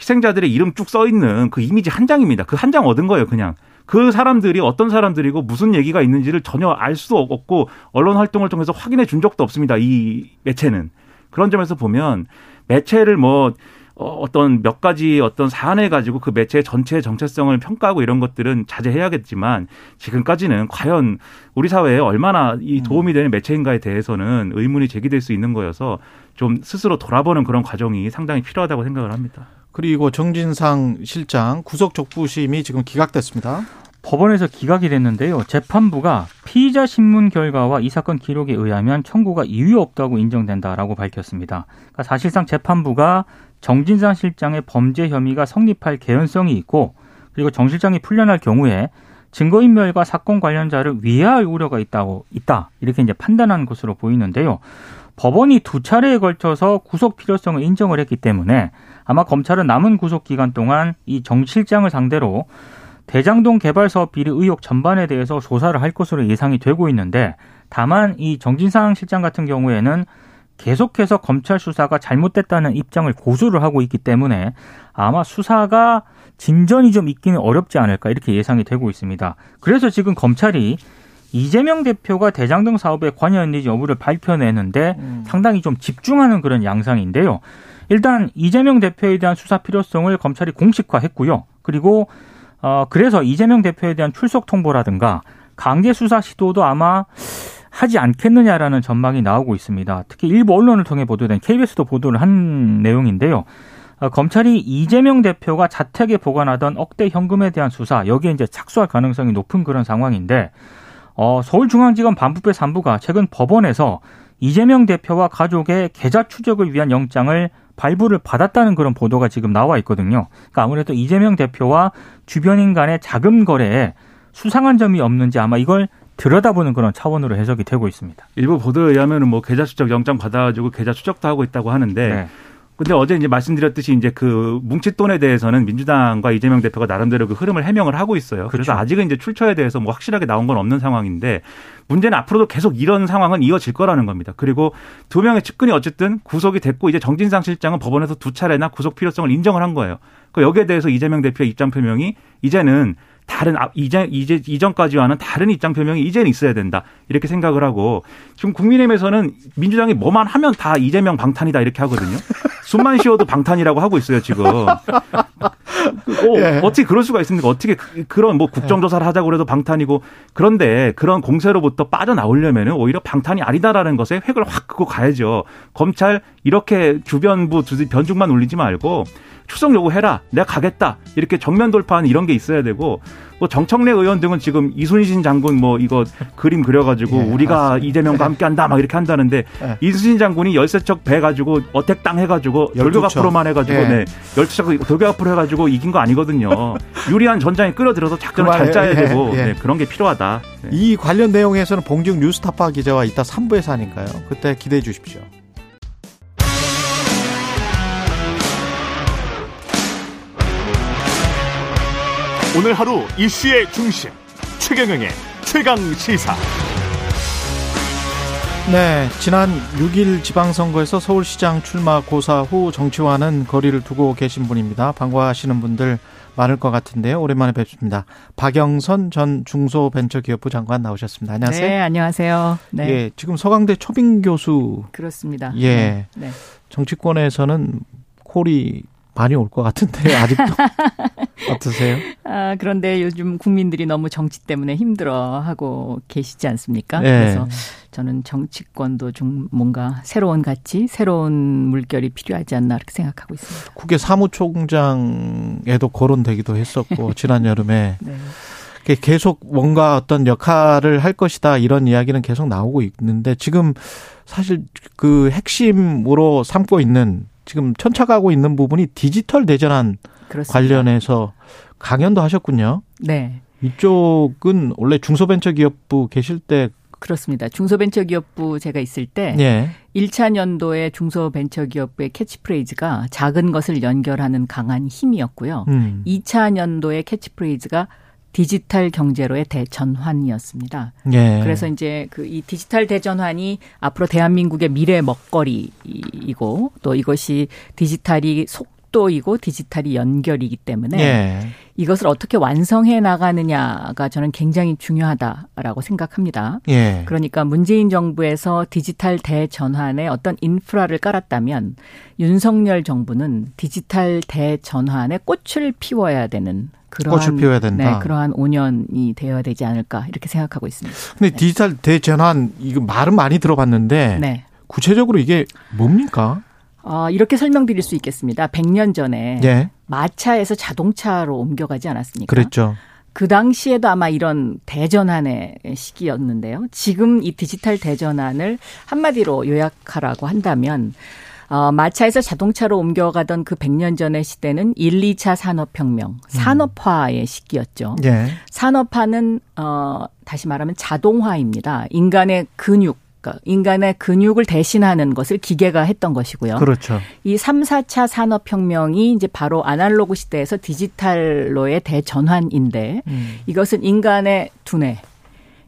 희생자들의 이름 쭉 써 있는 그 이미지 한 장입니다. 그 한 장 얻은 거예요, 그냥. 그 사람들이 어떤 사람들이고 무슨 얘기가 있는지를 전혀 알 수 없고 언론 활동을 통해서 확인해 준 적도 없습니다. 이 매체는. 그런 점에서 보면 매체를 뭐 어, 어떤 몇 가지 어떤 사안을 가지고 그 매체 전체의 정체성을 평가하고 이런 것들은 자제해야겠지만 지금까지는 과연 우리 사회에 얼마나 이 도움이 되는 매체인가에 대해서는 의문이 제기될 수 있는 거여서 좀 스스로 돌아보는 그런 과정이 상당히 필요하다고 생각을 합니다. 그리고 정진상 실장 구속 족부심이 지금 기각됐습니다. 법원에서 기각이 됐는데요. 재판부가 피의자 신문 결과와 이 사건 기록에 의하면 청구가 이유 없다고 인정된다라고 밝혔습니다. 그러니까 사실상 재판부가 정진상 실장의 범죄 혐의가 성립할 개연성이 있고 그리고 정 실장이 풀려날 경우에 증거인멸과 사건 관련자를 위해할 우려가 있다고 있다 이렇게 이제 판단한 것으로 보이는데요. 법원이 두 차례에 걸쳐서 구속 필요성을 인정을 했기 때문에 아마 검찰은 남은 구속 기간 동안 이 정 실장을 상대로 대장동 개발 사업 비리 의혹 전반에 대해서 조사를 할 것으로 예상이 되고 있는데 다만 이 정진상 실장 같은 경우에는 계속해서 검찰 수사가 잘못됐다는 입장을 고수를 하고 있기 때문에 아마 수사가 진전이 좀 있기는 어렵지 않을까 이렇게 예상이 되고 있습니다. 그래서 지금 검찰이 이재명 대표가 대장동 사업에 관여했는지 여부를 밝혀내는데 음. 상당히 좀 집중하는 그런 양상인데요. 일단 이재명 대표에 대한 수사 필요성을 검찰이 공식화했고요. 그리고 어 그래서 이재명 대표에 대한 출석 통보라든가 강제 수사 시도도 아마 하지 않겠느냐라는 전망이 나오고 있습니다. 특히 일부 언론을 통해 보도된 KBS도 보도를 한 내용인데요. 어, 검찰이 이재명 대표가 자택에 보관하던 억대 현금에 대한 수사 여기에 이제 착수할 가능성이 높은 그런 상황인데 어, 서울중앙지검 반부패 3부가 최근 법원에서 이재명 대표와 가족의 계좌 추적을 위한 영장을 발부를 받았다는 그런 보도가 지금 나와 있거든요. 그러니까 아무래도 이재명 대표와 주변인 간의 자금 거래에 수상한 점이 없는지 아마 이걸 들여다보는 그런 차원으로 해석이 되고 있습니다. 일부 보도에 의하면 뭐 계좌 추적 영장 받아가지고 계좌 추적도 하고 있다고 하는데 네. 근데 어제 이제 말씀드렸듯이 이제 그 뭉칫돈에 대해서는 민주당과 이재명 대표가 나름대로 그 흐름을 해명을 하고 있어요. 그래서 그렇죠. 아직은 이제 출처에 대해서 뭐 확실하게 나온 건 없는 상황인데 문제는 앞으로도 계속 이런 상황은 이어질 거라는 겁니다. 그리고 두 명의 측근이 어쨌든 구속이 됐고 이제 정진상 실장은 법원에서 두 차례나 구속 필요성을 인정을 한 거예요. 그 여기에 대해서 이재명 대표의 입장 표명이 이제는 다른 이제 이제 이전까지와는 다른 입장 표명이 이제는 있어야 된다 이렇게 생각을 하고 지금 국민의힘에서는 민주당이 뭐만 하면 다 이재명 방탄이다 이렇게 하거든요. (laughs) 숨만 쉬어도 방탄이라고 하고 있어요 지금. 어, 예. 어떻게 그럴 수가 있습니까? 어떻게 그, 런뭐 국정조사를 하자고 그래도 방탄이고 그런데 그런 공세로부터 빠져나오려면 오히려 방탄이 아니다라는 것에 획을 확 그고 가야죠. 검찰 이렇게 주변부 변죽만 올리지 말고 추석 요구해라. 내가 가겠다. 이렇게 정면 돌파하는 이런 게 있어야 되고 뭐 정청래 의원 등은 지금 이순신 장군 뭐 이거 그림 그려가지고 예, 우리가 맞습니다. 이재명과 함께한다 막 이렇게 한다는데 예. 이순신 장군이 열세척 배 가지고 어택당 해가지고 돌격 앞으로만 해가지고 예. 네 열세척 돌격 앞으로 해가지고 이긴 거 아니거든요. (laughs) 유리한 전장에 끌어들여서 작전을 잘 짜야 예, 되고 예. 네, 그런 게 필요하다. 네. 이 관련 내용에서는 봉중 뉴스타파 기자와 이따 3부에서 하니까요. 그때 기대해 주십시오. 오늘 하루 이슈의 중심 최경영의 최강 시사. 네, 지난 6일 지방선거에서 서울시장 출마 고사 후 정치와는 거리를 두고 계신 분입니다. 반가워하시는 분들 많을 것 같은데요. 오랜만에 뵙습니다. 박영선 전 중소벤처기업부 장관 나오셨습니다. 안녕하세요. 네, 안녕하세요. 네. 예, 지금 서강대 초빙 교수. 그렇습니다. 예. 네. 네. 정치권에서는 콜이 많이 올 것 같은데 (laughs) 아직도 어떠세요? 아 그런데 요즘 국민들이 너무 정치 때문에 힘들어하고 계시지 않습니까? 네. 그래서 저는 정치권도 좀 뭔가 새로운 가치, 새로운 물결이 필요하지 않나 이렇게 생각하고 있습니다. 국회 사무총장에도 거론되기도 했었고 (laughs) 지난 여름에 네. 계속 뭔가 어떤 역할을 할 것이다 이런 이야기는 계속 나오고 있는데 지금 사실 그 핵심으로 삼고 있는 지금 천착하고 있는 부분이 디지털 대전환 그렇습니다. 관련해서 강연도 하셨군요. 네. 이쪽은 원래 중소벤처기업부 계실 때 그렇습니다. 중소벤처기업부 제가 있을 때 예. 1차 연도에 중소벤처기업부의 캐치프레이즈가 작은 것을 연결하는 강한 힘이었고요. 음. 2차 연도의 캐치프레이즈가 디지털 경제로의 대전환이었습니다. 예. 그래서 이제 그 이 디지털 대전환이 앞으로 대한민국의 미래 먹거리이고 또 이것이 디지털이 속도이고 디지털이 연결이기 때문에 예. 이것을 어떻게 완성해 나가느냐가 저는 굉장히 중요하다라고 생각합니다. 예. 그러니까 문재인 정부에서 디지털 대전환에 어떤 인프라를 깔았다면 윤석열 정부는 디지털 대전환에 꽃을 피워야 되는 그러한 꽃을 피워야 된다. 네, 그러한 5년이 되어야 되지 않을까 이렇게 생각하고 있습니다. 근데 네. 디지털 대전환 이거 말은 많이 들어봤는데 네. 구체적으로 이게 뭡니까? 어, 이렇게 설명드릴 수 있겠습니다. 100년 전에 예. 마차에서 자동차로 옮겨가지 않았습니까? 그랬죠. 그 당시에도 아마 이런 대전환의 시기였는데요. 지금 이 디지털 대전환을 한마디로 요약하라고 한다면 어, 마차에서 자동차로 옮겨가던 그 100년 전의 시대는 1, 2차 산업혁명, 산업화의 시기였죠. 예. 산업화는 어, 다시 말하면 자동화입니다. 인간의 근육 그러니까 인간의 근육을 대신하는 것을 기계가 했던 것이고요. 그렇죠. 이 3, 4차 산업혁명이 이제 바로 아날로그 시대에서 디지털로의 대전환인데 음. 이것은 인간의 두뇌,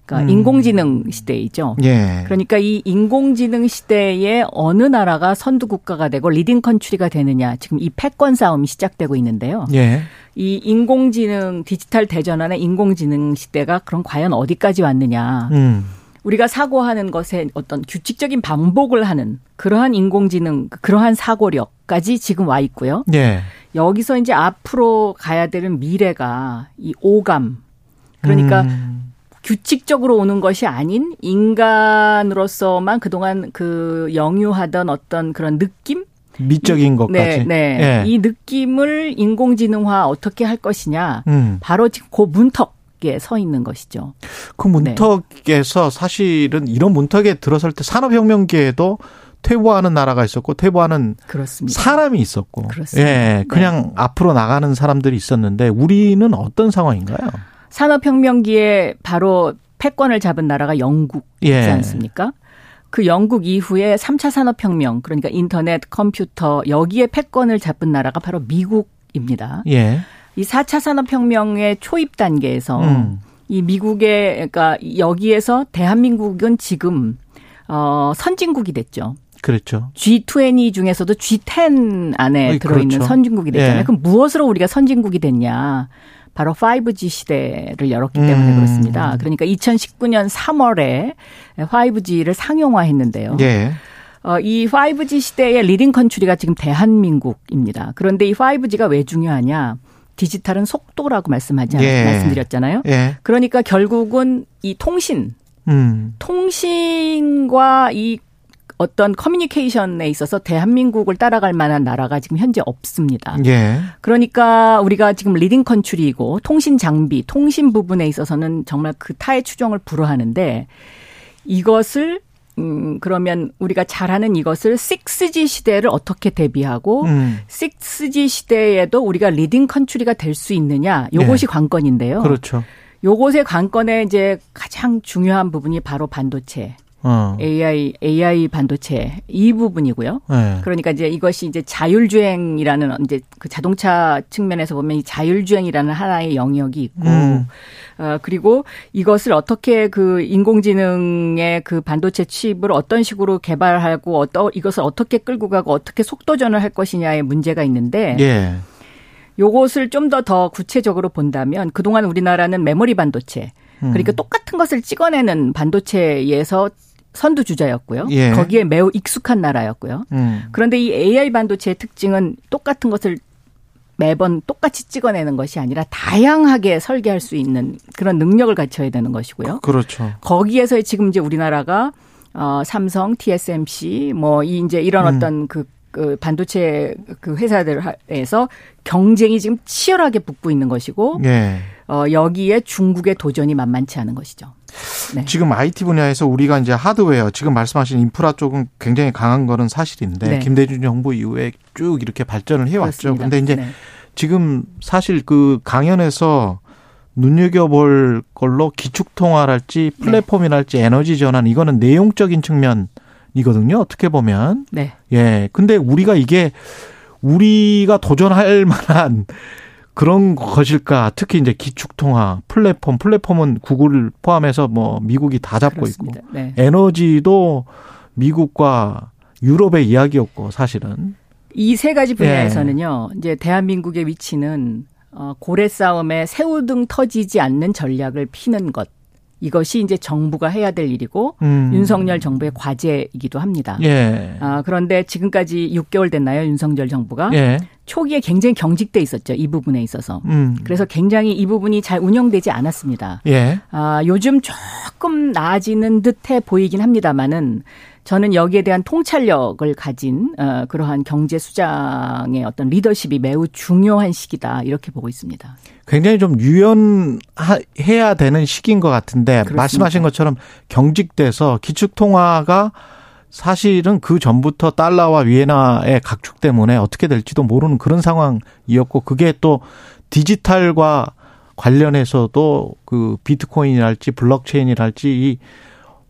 그러니까 음. 인공지능 시대이죠. 예. 그러니까 이 인공지능 시대에 어느 나라가 선두 국가가 되고 leading country가 되느냐 지금 이 패권 싸움이 시작되고 있는데요. 예. 이 인공지능 디지털 대전환의 인공지능 시대가 그럼 과연 어디까지 왔느냐? 음. 우리가 사고하는 것에 어떤 규칙적인 반복을 하는 그러한 인공지능, 그러한 사고력까지 지금 와 있고요. 예. 여기서 이제 앞으로 가야 되는 미래가 이 오감. 그러니까 음. 규칙적으로 오는 것이 아닌 인간으로서만 그동안 그 영유하던 어떤 그런 느낌? 미적인 것까지. 네, 네. 예. 이 느낌을 인공지능화 어떻게 할 것이냐. 음. 바로 지금 그 문턱 문턱에 서 있는 것이죠. 그 문턱에서 네. 사실은 이런 문턱에 들어설 때 산업혁명기에도 퇴보하는 나라가 있었고 퇴보하는 그렇습니다. 사람이 있었고, 그렇습니다. 예, 그냥 네. 앞으로 나가는 사람들이 있었는데 우리는 어떤 상황인가요? 산업혁명기에 바로 패권을 잡은 나라가 영국이지 예. 않습니까? 그 영국 이후에 3차 산업혁명, 그러니까 인터넷, 컴퓨터, 여기에 패권을 잡은 나라가 바로 미국입니다. 예. 이 4차 산업혁명의 초입 단계에서 음. 이 미국의 그러니까 여기에서 대한민국은 지금 어 선진국이 됐죠. 그렇죠. G20 중에서도 G10 안에 들어있는 그렇죠. 선진국이 됐잖아요. 예. 그럼 무엇으로 우리가 선진국이 됐냐? 바로 5G 시대를 열었기 때문에 음. 그렇습니다. 그러니까 2019년 3월에 5G를 상용화했는데요. 예. 어, 이 5G 시대의 leading country가 지금 대한민국입니다. 그런데 이 5G가 왜 중요하냐? 디지털은 속도라고 말씀하지 예. 말씀드렸잖아요. 예. 그러니까 결국은 이 통신, 음. 통신과 이 어떤 커뮤니케이션에 있어서 대한민국을 따라갈 만한 나라가 지금 현재 없습니다. 예. 그러니까 우리가 지금 leading country이고 통신 장비, 통신 부분에 있어서는 정말 그 타의 추종을 불허하는데 이것을 음, 그러면 우리가 잘하는 이것을 6G 시대를 어떻게 대비하고 음. 6G 시대에도 우리가 leading country가 될 수 있느냐 요것이 네. 관건인데요. 그렇죠. 요것의 관건에 이제 가장 중요한 부분이 바로 반도체. 어. AI AI 반도체 이 부분이고요. 네. 그러니까 이제 이것이 이제 자율주행이라는 이제 그 자동차 측면에서 보면 이 자율주행이라는 하나의 영역이 있고 음. 어 그리고 이것을 어떻게 그 인공지능의 그 반도체 칩을 어떤 식으로 개발하고 어떤 이것을 어떻게 끌고 가고 어떻게 속도전을 할 것이냐의 문제가 있는데 예. 요것을 좀 더더 더 구체적으로 본다면 그동안 우리나라는 메모리 반도체 그러니까 음. 똑같은 것을 찍어내는 반도체에서 선두 주자였고요. 예. 거기에 매우 익숙한 나라였고요. 음. 그런데 이 AI 반도체의 특징은 똑같은 것을 매번 똑같이 찍어내는 것이 아니라 다양하게 설계할 수 있는 그런 능력을 갖춰야 되는 것이고요. 그렇죠. 거기에서 지금 이제 우리나라가 어 삼성, TSMC 뭐이 이제 이런 음. 어떤 그, 그 반도체 그 회사들에서 경쟁이 지금 치열하게 붙고 있는 것이고 예. 어 여기에 중국의 도전이 만만치 않은 것이죠. 네. 지금 IT 분야에서 우리가 이제 하드웨어 지금 말씀하신 인프라 쪽은 굉장히 강한 거는 사실인데 네. 김대중 정부 이후에 쭉 이렇게 발전을 해왔죠. 그렇습니다. 근데 이제 네. 지금 사실 그 강연에서 눈여겨볼 걸로 기축통화랄지 네. 플랫폼이랄지 에너지 전환 이거는 내용적인 측면이거든요. 어떻게 보면. 네. 예. 근데 우리가 이게 우리가 도전할 (laughs) 만한 그런 것일까? 특히 이제 기축통화 플랫폼, 플랫폼은 구글을 포함해서 뭐 미국이 다 잡고 그렇습니다. 있고 네. 에너지도 미국과 유럽의 이야기였고 사실은 이 세 가지 분야에서는요. 네. 이제 대한민국의 위치는 어, 고래 싸움에 새우등 터지지 않는 전략을 피는 것. 이것이 이제 정부가 해야 될 일이고 음. 윤석열 정부의 과제이기도 합니다. 예. 아, 그런데 지금까지 6개월 됐나요? 윤석열 정부가 예. 초기에 굉장히 경직돼 있었죠. 이 부분에 있어서. 음. 그래서 굉장히 이 부분이 잘 운영되지 않았습니다. 예. 아, 요즘 조금 나아지는 듯해 보이긴 합니다만은 저는 여기에 대한 통찰력을 가진 어, 그러한 경제 수장의 어떤 리더십이 매우 중요한 시기다 이렇게 보고 있습니다. 굉장히 좀 유연해야 되는 시기인 것 같은데 그렇습니다. 말씀하신 것처럼 경직돼서 기축통화가 사실은 그 전부터 달러와 위에나의 각축 때문에 어떻게 될지도 모르는 그런 상황이었고 그게 또 디지털과 관련해서도 그 비트코인이랄지 블록체인이랄지 이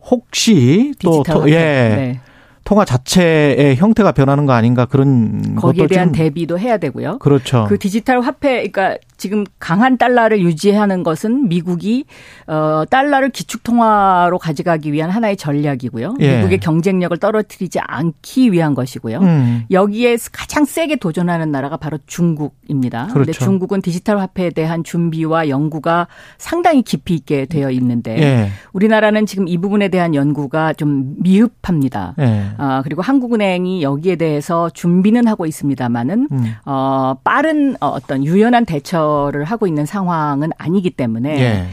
혹시 또 예. 네. 통화 자체의 형태가 변하는 거 아닌가 그런 거기에 대한 대비도 해야 되고요. 그렇죠. 그 디지털 화폐 그러니까 지금 강한 달러를 유지하는 것은 미국이 어 달러를 기축 통화로 가져가기 위한 하나의 전략이고요. 예. 미국의 경쟁력을 떨어뜨리지 않기 위한 것이고요. 음. 여기에 가장 세게 도전하는 나라가 바로 중국입니다. 그런데 그렇죠. 중국은 디지털 화폐에 대한 준비와 연구가 상당히 깊이 있게 되어 있는데 예. 우리나라는 지금 이 부분에 대한 연구가 좀 미흡합니다. 예. 아 그리고 한국은행이 여기에 대해서 준비는 하고 있습니다만은 음. 어 빠른 어떤 유연한 대처 거를 하고 있는 상황은 아니기 때문에 예.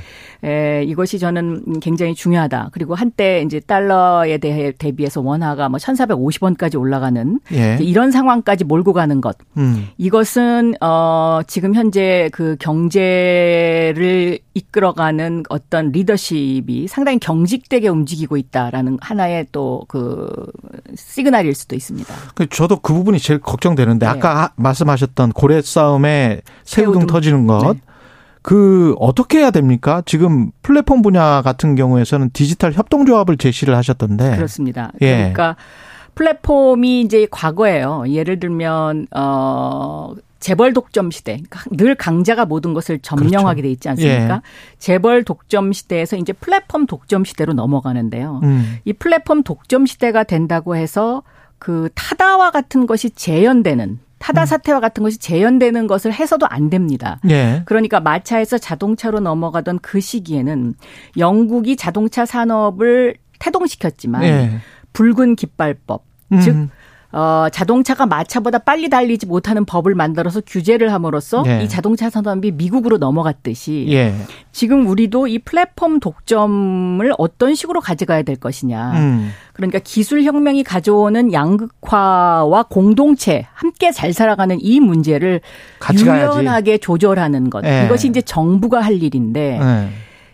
에, 이것이 저는 굉장히 중요하다. 그리고 한때 이제 달러에 대해 대비해서 원화가 뭐 1,450원까지 올라가는 예. 이런 상황까지 몰고 가는 것. 음. 이것은 어 지금 현재 그 경제를 이끌어가는 어떤 리더십이 상당히 경직되게 움직이고 있다라는 하나의 또 그 시그널일 수도 있습니다. 그 저도 그 부분이 제일 걱정되는데 네. 아까 말씀하셨던 고래 싸움에 새우등 터지는 것. 네. 그 어떻게 해야 됩니까? 지금 플랫폼 분야 같은 경우에서는 디지털 협동조합을 제시를 하셨던데. 그렇습니다. 예. 그러니까 플랫폼이 이제 과거예요. 예를 들면 어 재벌 독점 시대. 그러니까 늘 강자가 모든 것을 점령하게 그렇죠. 돼 있지 않습니까? 예. 재벌 독점 시대에서 이제 플랫폼 독점 시대로 넘어가는데요. 음. 이 플랫폼 독점 시대가 된다고 해서 그 타다와 같은 것이 재현되는 타다 음. 사태와 같은 것이 재현되는 것을 해서도 안 됩니다. 예. 그러니까 마차에서 자동차로 넘어가던 그 시기에는 영국이 자동차 산업을 태동시켰지만 예. 붉은 깃발법, 음. 즉 어, 자동차가 마차보다 빨리 달리지 못하는 법을 만들어서 규제를 함으로써 예. 이 자동차 산업이 미국으로 넘어갔듯이 예. 지금 우리도 이 플랫폼 독점을 어떤 식으로 가져가야 될 것이냐. 음. 그러니까 기술 혁명이 가져오는 양극화와 공동체 함께 잘 살아가는 이 문제를 유연하게 조절하는 것. 예. 이것이 이제 정부가 할 일인데 예.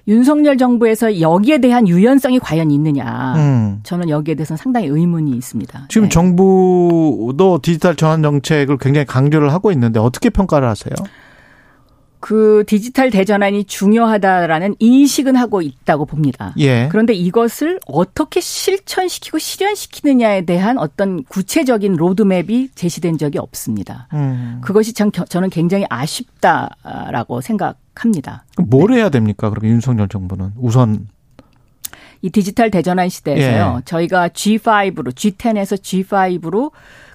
윤석열 정부에서 여기에 대한 유연성이 과연 있느냐. 음. 저는 여기에 대해서는 상당히 의문이 있습니다. 지금 네. 정부도 디지털 전환 정책을 굉장히 강조를 하고 있는데 어떻게 평가를 하세요? 그 디지털 대전환이 중요하다라는 인식은 하고 있다고 봅니다. 예. 그런데 이것을 어떻게 실천시키고 실현시키느냐에 대한 어떤 구체적인 로드맵이 제시된 적이 없습니다. 음. 그것이 참 저는 굉장히 아쉽다라고 생각합니다. 뭘 네. 해야 됩니까? 그럼 윤석열 정부는 우선 이 디지털 대전환 시대에서요. 예. 저희가 G5로 G10에서 G5로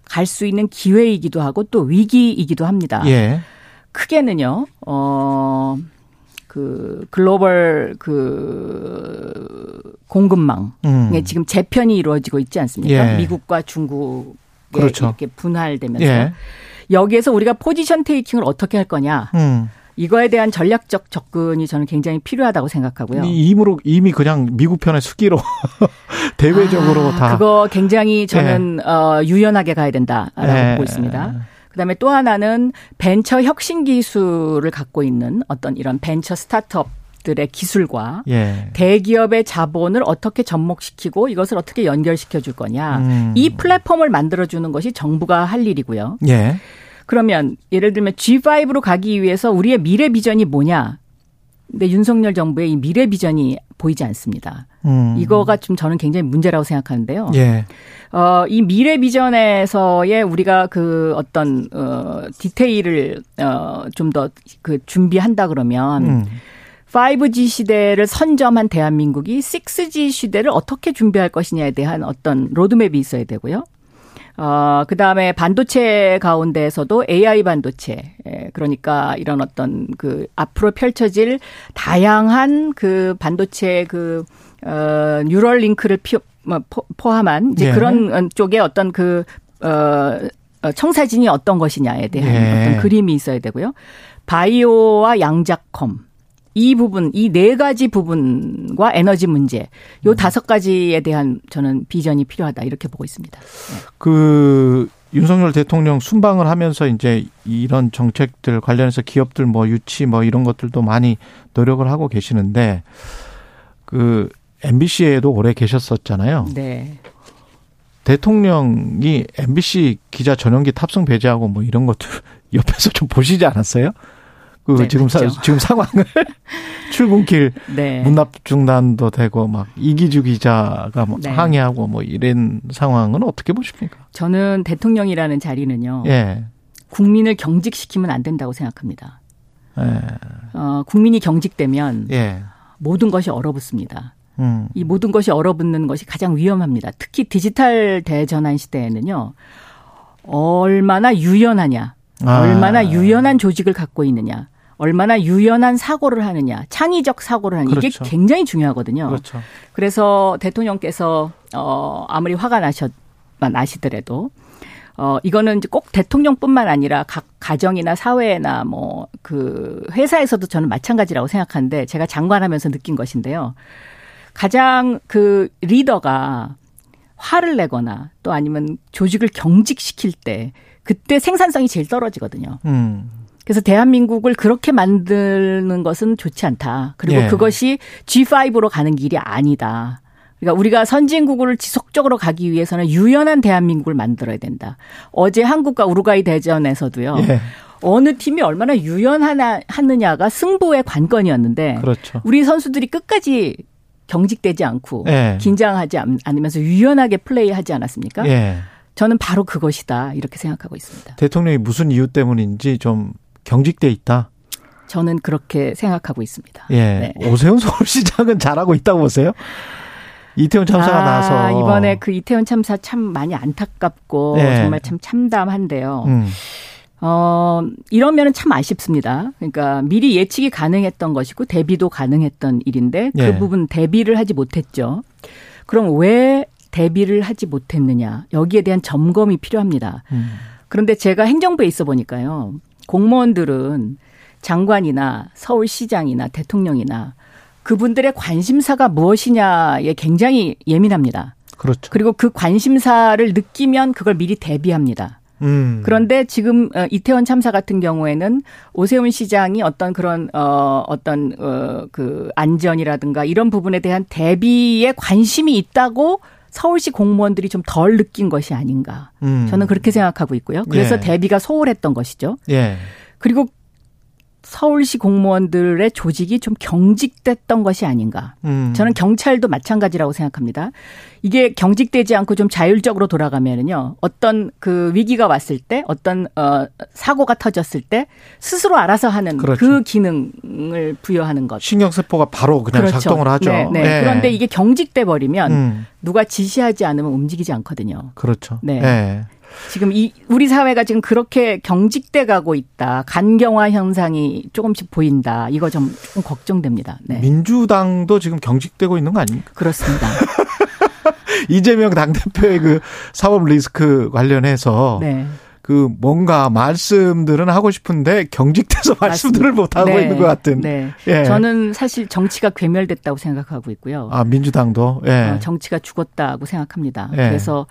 갈 수 있는 기회이기도 하고 또 위기이기도 합니다. 예. 크게는요, 어, 그 글로벌 그 공급망에 음. 지금 재편이 이루어지고 있지 않습니까? 예. 미국과 중국에 그렇죠. 이렇게 분할되면서 예. 여기에서 우리가 포지션 테이킹을 어떻게 할 거냐? 음. 이거에 대한 전략적 접근이 저는 굉장히 필요하다고 생각하고요. 이미 이미 그냥 미국 편의 수기로 (laughs) 대외적으로 아, 다 그거 굉장히 저는 예. 어, 유연하게 가야 된다라고 예. 보고 있습니다. 그다음에 또 하나는 벤처 혁신 기술을 갖고 있는 어떤 이런 벤처 스타트업 들의 기술과 예. 대기업의 자본을 어떻게 접목시키고 이것을 어떻게 연결시켜 줄 거냐. 음. 이 플랫폼을 만들어 주는 것이 정부가 할 일이고요. 예. 그러면 예를 들면 G5로 가기 위해서 우리의 미래 비전이 뭐냐? 근데 윤석열 정부의 이 미래 비전이 보이지 않습니다. 음. 이거가 좀 저는 굉장히 문제라고 생각하는데요. 예. 어, 이 미래 비전에서의 우리가 그 어떤 어 디테일을 어좀 더 그 준비한다 그러면 음. 5G 시대를 선점한 대한민국이 6G 시대를 어떻게 준비할 것이냐에 대한 어떤 로드맵이 있어야 되고요. 어, 그 다음에 반도체 가운데에서도 AI 반도체, 예, 그러니까 이런 어떤 그 앞으로 펼쳐질 다양한 그 반도체 그, 어, 뉴럴 링크를 피, 뭐, 포함한 이제 예. 그런 쪽에 어떤 그, 어, 어, 청사진이 어떤 것이냐에 대한 예. 어떤 그림이 있어야 되고요. 바이오와 양자컴, 이 부분, 이 네 가지 부분과 에너지 문제, 요 음. 다섯 가지에 대한 저는 비전이 필요하다 이렇게 보고 있습니다. 네. 그 윤석열 대통령 순방을 하면서 이제 이런 정책들 관련해서 기업들 뭐 유치 뭐 이런 것들도 많이 노력을 하고 계시는데 그 MBC에도 오래 계셨었잖아요. 네. 대통령이 MBC 기자 전용기 탑승 배제하고 뭐 이런 것들 (laughs) 옆에서 좀 보시지 않았어요? 그 네, 지금 사, 지금 상황을 (laughs) 출근길 네. 문납 중단도 되고 막 이기주 기자가 뭐 네. 항의하고 뭐 이런 상황은 어떻게 보십니까? 저는 대통령이라는 자리는요. 예. 국민을 경직시키면 안 된다고 생각합니다. 예. 어, 국민이 경직되면 예. 모든 것이 얼어붙습니다. 음. 이 모든 것이 얼어붙는 것이 가장 위험합니다. 특히 디지털 대전환 시대에는요. 얼마나 유연하냐, 아. 얼마나 유연한 조직을 갖고 있느냐, 얼마나 유연한 사고를 하느냐, 창의적 사고를 하느냐 그렇죠. 이게 굉장히 중요하거든요. 그렇죠. 그래서 대통령께서 어 아무리 화가 나셨 나시더라도 어 이거는 꼭 대통령뿐만 아니라 각 가정이나 사회나 뭐 그 회사에서도 저는 마찬가지라고 생각하는데 제가 장관하면서 느낀 것인데요. 가장 그 리더가 화를 내거나 또 아니면 조직을 경직시킬 때 그때 생산성이 제일 떨어지거든요. 음. 그래서 대한민국을 그렇게 만드는 것은 좋지 않다. 그리고 예. 그것이 G5로 가는 길이 아니다. 그러니까 우리가 선진국을 지속적으로 가기 위해서는 유연한 대한민국을 만들어야 된다. 어제 한국과 우루과이 대전에서도요. 예. 어느 팀이 얼마나 유연하나 하느냐가 승부의 관건이었는데 그렇죠. 우리 선수들이 끝까지 경직되지 않고 예. 긴장하지 않으면서 유연하게 플레이하지 않았습니까? 예. 저는 바로 그것이다 이렇게 생각하고 있습니다. 대통령이 무슨 이유 때문인지 좀 경직돼 있다. 저는 그렇게 생각하고 있습니다. 예. 네. 오세훈 (laughs) 서울시장은 잘하고 있다고 보세요? 이태원 참사가 아, 나서 이번에 그 이태원 참사 참 많이 안타깝고 예. 정말 참 참담한데요. 음. 어, 이러면은 참 아쉽습니다. 그러니까 미리 예측이 가능했던 것이고 대비도 가능했던 일인데 그 예. 부분 대비를 하지 못했죠. 그럼 왜 대비를 하지 못했느냐? 여기에 대한 점검이 필요합니다. 음. 그런데 제가 행정부에 있어 보니까요. 공무원들은 장관이나 서울시장이나 대통령이나 그분들의 관심사가 무엇이냐에 굉장히 예민합니다. 그렇죠. 그리고 그 관심사를 느끼면 그걸 미리 대비합니다. 음. 그런데 지금 어, 이태원 참사 같은 경우에는 오세훈 시장이 어떤 그런 어 어떤 어그 안전이라든가 이런 부분에 대한 대비에 관심이 있다고 서울시 공무원들이 좀 덜 느낀 것이 아닌가. 음. 저는 그렇게 생각하고 있고요. 그래서 예. 대비가 소홀했던 것이죠. 예. 그리고 서울시 공무원들의 조직이 좀 경직됐던 것이 아닌가. 음. 저는 경찰도 마찬가지라고 생각합니다. 이게 경직되지 않고 좀 자율적으로 돌아가면은요. 어떤 그 위기가 왔을 때 어떤 어 사고가 터졌을 때 스스로 알아서 하는 그렇죠. 그 기능을 부여하는 것. 신경 세포가 바로 그냥 그렇죠. 작동을 하죠. 네, 네. 네. 그런데 이게 경직돼 버리면 음. 누가 지시하지 않으면 움직이지 않거든요. 그렇죠. 네. 네. 지금 이 우리 사회가 지금 그렇게 경직돼 가고 있다. 간경화 현상이 조금씩 보인다. 이거 좀, 좀 걱정됩니다. 네. 민주당도 지금 경직되고 있는 거 아닙니까? 그렇습니다. (laughs) 이재명 당대표의 그 사법 리스크 관련해서 네. 그 뭔가 말씀들은 하고 싶은데 경직돼서 (laughs) 말씀들을 못 하고 네. 있는 것 같은. 네. 예. 저는 사실 정치가 괴멸됐다고 생각하고 있고요. 아 민주당도. 예. 어, 정치가 죽었다고 생각합니다. 예. 그래서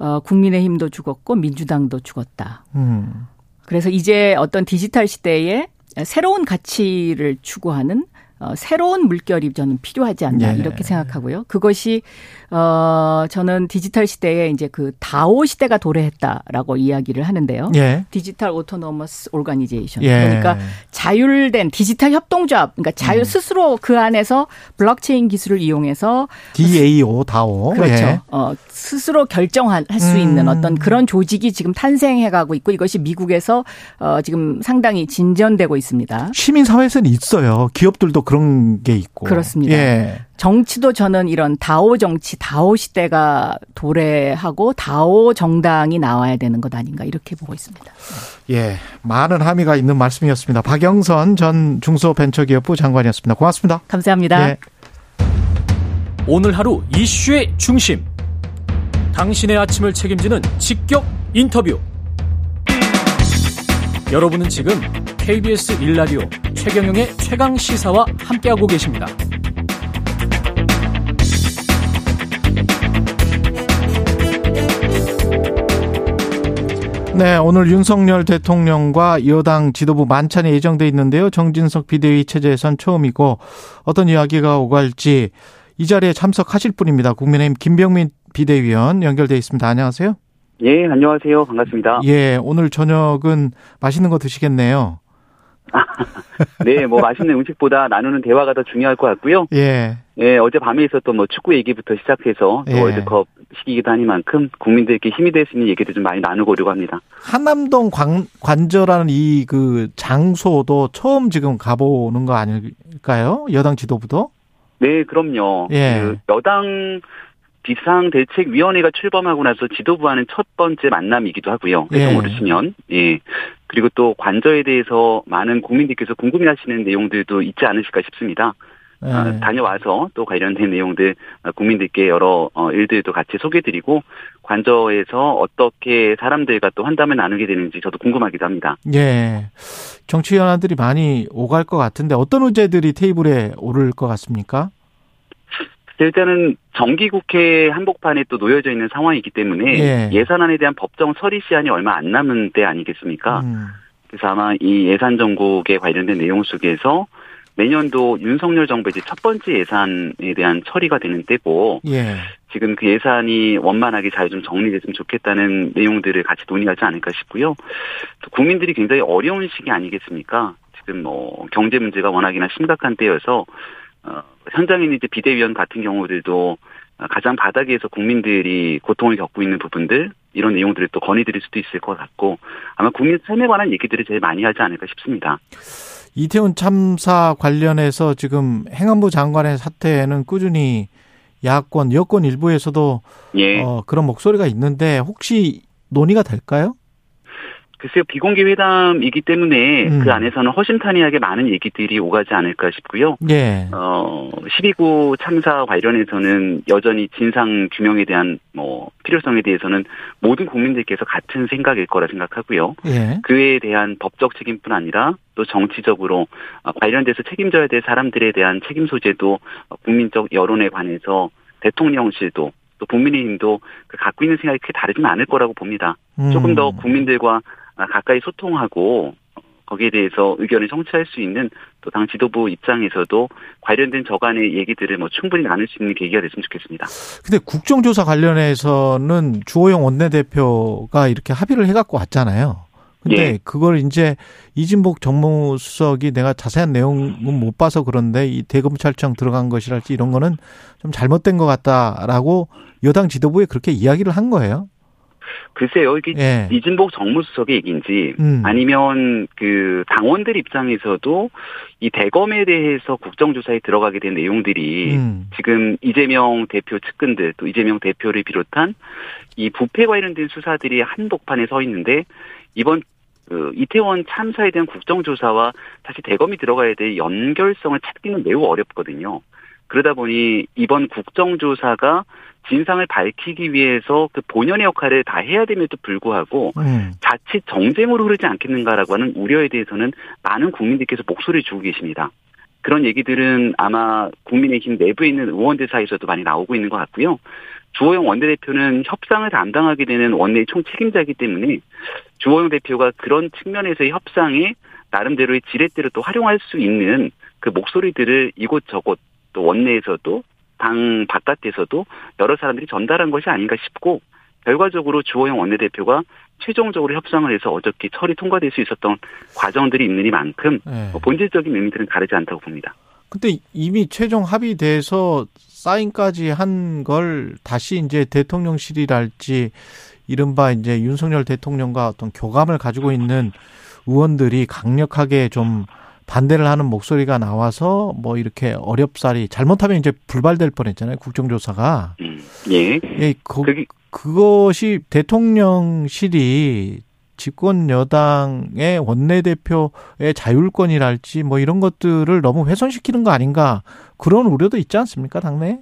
어, 국민의힘도 죽었고 민주당도 죽었다. 음. 그래서 이제 어떤 디지털 시대에 새로운 가치를 추구하는 어, 새로운 물결이 저는 필요하지 않나 네. 이렇게 생각하고요. 그것이 어 저는 디지털 시대에 이제 그 DAO 시대가 도래했다라고 이야기를 하는데요. 예. digital autonomous organization. 예. 그러니까 자율된 디지털 협동조합. 그러니까 자율 음. 스스로 그 안에서 블록체인 기술을 이용해서 DAO 다오. 그렇죠. 예. 어 스스로 결정할 수 음. 있는 어떤 그런 조직이 지금 탄생해 가고 있고 이것이 미국에서 어 지금 상당히 진전되고 있습니다. 시민 사회에서는 있어요. 기업들도 그런 게 있고. 그렇습니다. 예. 정치도 저는 이런 다오 정치, 다오 시대가 도래하고 다오 정당이 나와야 되는 것 아닌가 이렇게 보고 있습니다. 예, 많은 함의가 있는 말씀이었습니다. 박영선 전 중소벤처기업부 장관이었습니다. 고맙습니다. 감사합니다. 예. 오늘 하루 이슈의 중심. 당신의 아침을 책임지는 직격 인터뷰. 여러분은 지금 KBS 일라디오 최경영의 최강 시사와 함께하고 계십니다. 네, 오늘 윤석열 대통령과 여당 지도부 만찬이 예정돼 있는데요. 정진석 비대위 체제에선 처음이고 어떤 이야기가 오갈지 이 자리에 참석하실 분입니다. 국민의힘 김병민 비대위원 연결돼 있습니다. 안녕하세요. 예, 안녕하세요. 반갑습니다. 예, 오늘 저녁은 맛있는 거 드시겠네요. (laughs) 네, 뭐 맛있는 음식보다 나누는 대화가 더 중요할 것 같고요. 예. 예, 어제 밤에 있었던 뭐 축구 얘기부터 시작해서 또 예. 월드컵 시기기도 하니만큼 국민들께 힘이 될 수 있는 얘기도 좀 많이 나누고 오려고 합니다. 한남동 관, 관저라는 이 그 장소도 처음 지금 가보는 거 아닐까요? 여당 지도부도? 네, 그럼요. 예. 그 여당 비상대책위원회가 출범하고 나서 지도부와는 첫 번째 만남이기도 하고요. 예. 모르시면 예. 그리고 또 관저에 대해서 많은 국민들께서 궁금해하시는 내용들도 있지 않으실까 싶습니다. 예. 어, 다녀와서 또 관련된 내용들 국민들께 여러 어, 일들도 같이 소개드리고 관저에서 어떻게 사람들과 또 한담을 나누게 되는지 저도 궁금하기도 합니다. 예. 정치 현안들이 많이 오갈 것 같은데 어떤 의제들이 테이블에 오를 것 같습니까? 일단은 정기국회 한복판에 또 놓여져 있는 상황이기 때문에 예. 산안에 대한 법정 처리 시한이 얼마 안 남은 때 아니겠습니까? 음. 그래서 아마 이 예산 정국에 관련된 내용 속에서 내년도 윤석열 정부의 첫 번째 예산에 대한 처리가 되는 때고 예. 지금 그 예산이 원만하게 잘 좀 정리됐으면 좋겠다는 내용들을 같이 논의하지 않을까 싶고요. 또 국민들이 굉장히 어려운 시기 아니겠습니까? 지금 뭐 경제 문제가 워낙이나 심각한 때여서 어, 현장에 있는 이제 비대위원 같은 경우들도 가장 바닥에서 국민들이 고통을 겪고 있는 부분들 이런 내용들을 또 건의드릴 수도 있을 것 같고 아마 국민 삶에 관한 얘기들을 제일 많이 하지 않을까 싶습니다. 이태원 참사 관련해서 지금 행안부 장관의 사태에는 꾸준히 야권, 여권 일부에서도 예. 어, 그런 목소리가 있는데 혹시 논의가 될까요? 글쎄요, 비공개 회담이기 때문에 음. 그 안에서는 허심탄회하게 많은 얘기들이 오가지 않을까 싶고요. 예. 어, 12구 참사 관련해서는 여전히 진상 규명에 대한 뭐 필요성에 대해서는 모든 국민들께서 같은 생각일 거라 생각하고요. 예. 그에 대한 법적 책임뿐 아니라 또 정치적으로 관련돼서 책임져야 될 사람들에 대한 책임 소재도 국민적 여론에 관해서 대통령실도 또 국민의힘도 그 갖고 있는 생각이 크게 다르지는 않을 거라고 봅니다. 음. 조금 더 국민들과 아, 가까이 소통하고 거기에 대해서 의견을 청취할 수 있는 또 당 지도부 입장에서도 관련된 저간의 얘기들을 뭐 충분히 나눌 수 있는 계기가 됐으면 좋겠습니다. 근데 국정조사 관련해서는 주호영 원내대표가 이렇게 합의를 해갖고 왔잖아요. 근데 예. 그걸 이제 이진복 정무수석이 내가 자세한 내용은 못 봐서 그런데 이 대검찰청 들어간 것이랄지 이런 거는 좀 잘못된 것 같다라고 여당 지도부에 그렇게 이야기를 한 거예요. 글쎄요, 이게 예. 이진복 정무수석의 얘기인지 음. 아니면 그 당원들 입장에서도 이 대검에 대해서 국정조사에 들어가게 된 내용들이 음. 지금 이재명 대표 측근들 또 이재명 대표를 비롯한 이 부패 관련된 수사들이 한복판에 서 있는데 이번 그 이태원 참사에 대한 국정조사와 다시 대검이 들어가야 될 연결성을 찾기는 매우 어렵거든요. 그러다 보니 이번 국정조사가 진상을 밝히기 위해서 그 본연의 역할을 다 해야 됨에도 불구하고 음. 자칫 정쟁으로 흐르지 않겠는가라고 하는 우려에 대해서는 많은 국민들께서 목소리를 주고 계십니다. 그런 얘기들은 아마 국민의힘 내부에 있는 의원들 사이에서도 많이 나오고 있는 것 같고요. 주호영 원내대표는 협상을 담당하게 되는 원내의 총책임자이기 때문에 주호영 대표가 그런 측면에서의 협상에 나름대로의 지렛대로 또 활용할 수 있는 그 목소리들을 이곳저곳 또 원내에서도 당 바깥에서도 여러 사람들이 전달한 것이 아닌가 싶고 결과적으로 주호영 원내대표가 최종적으로 협상을 해서 어저께 처리 통과될 수 있었던 과정들이 있느니만큼 네. 뭐 본질적인 의미들은 다르지 않다고 봅니다. 근데 이미 최종 합의돼서 사인까지 한 걸 다시 이제 대통령실이랄지 이른바 이제 윤석열 대통령과 어떤 교감을 가지고 있는 의원들이 강력하게 좀 반대를 하는 목소리가 나와서 뭐 이렇게 어렵사리 잘못하면 이제 불발될 뻔했잖아요 국정조사가. 음, 예. 예, 그, 그것이 대통령실이 집권 여당의 원내대표의 자율권이랄지 뭐 이런 것들을 너무 훼손시키는 거 아닌가 그런 우려도 있지 않습니까 당내?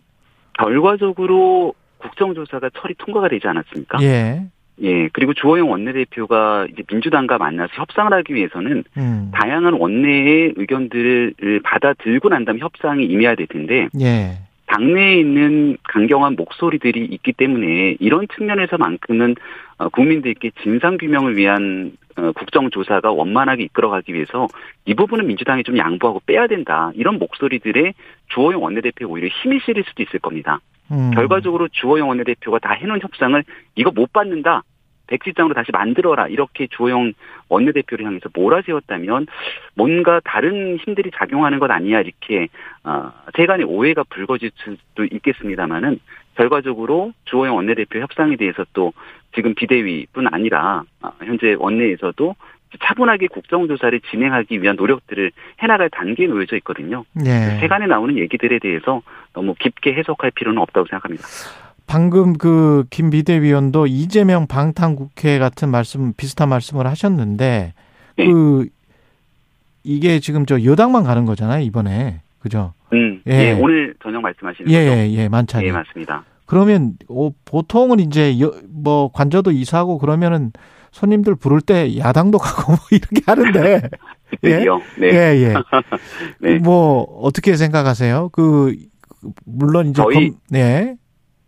결과적으로 국정조사가 처리 통과가 되지 않았습니까? 예. 예, 그리고 주호영 원내대표가 이제 민주당과 만나서 협상을 하기 위해서는 음. 다양한 원내의 의견들을 받아들고 난 다음에 협상에 임해야 될 텐데, 예. 당내에 있는 강경한 목소리들이 있기 때문에 이런 측면에서만큼은 어, 국민들께 진상 규명을 위한 어, 국정조사가 원만하게 이끌어가기 위해서 이 부분은 민주당이 좀 양보하고 빼야 된다. 이런 목소리들의 주호영 원내대표 오히려 힘이 실릴 수도 있을 겁니다. 음. 결과적으로 주호영 원내대표가 다 해놓은 협상을 이거 못 받는다. 백지장으로 다시 만들어라 이렇게 주호영 원내대표를 향해서 몰아세웠다면 뭔가 다른 힘들이 작용하는 것 아니야 이렇게 어, 세간의 오해가 불거질 수도 있겠습니다만은 결과적으로 주호영 원내대표 협상에 대해서 또 지금 비대위뿐 아니라 어, 현재 원내에서도 차분하게 국정조사를 진행하기 위한 노력들을 해나갈 단계에 놓여져 있거든요. 네. 세간에 나오는 얘기들에 대해서 너무 깊게 해석할 필요는 없다고 생각합니다. 방금 그 김 비대위원도 이재명 방탄 국회 같은 말씀 비슷한 말씀을 하셨는데 네. 그 이게 지금 저 여당만 가는 거잖아요 이번에 그죠? 음, 예. 예 오늘 저녁 말씀하시는 예, 거죠? 예, 예, 만찬. 예, 맞습니다. 그러면 어, 보통은 이제 여, 뭐 관저도 이사하고 그러면은 손님들 부를 때 야당도 가고 뭐 이렇게 하는데. (laughs) 예? 네. 예, 예. (laughs) 네. 뭐 어떻게 생각하세요? 그 물론 이제 저희 검, 네.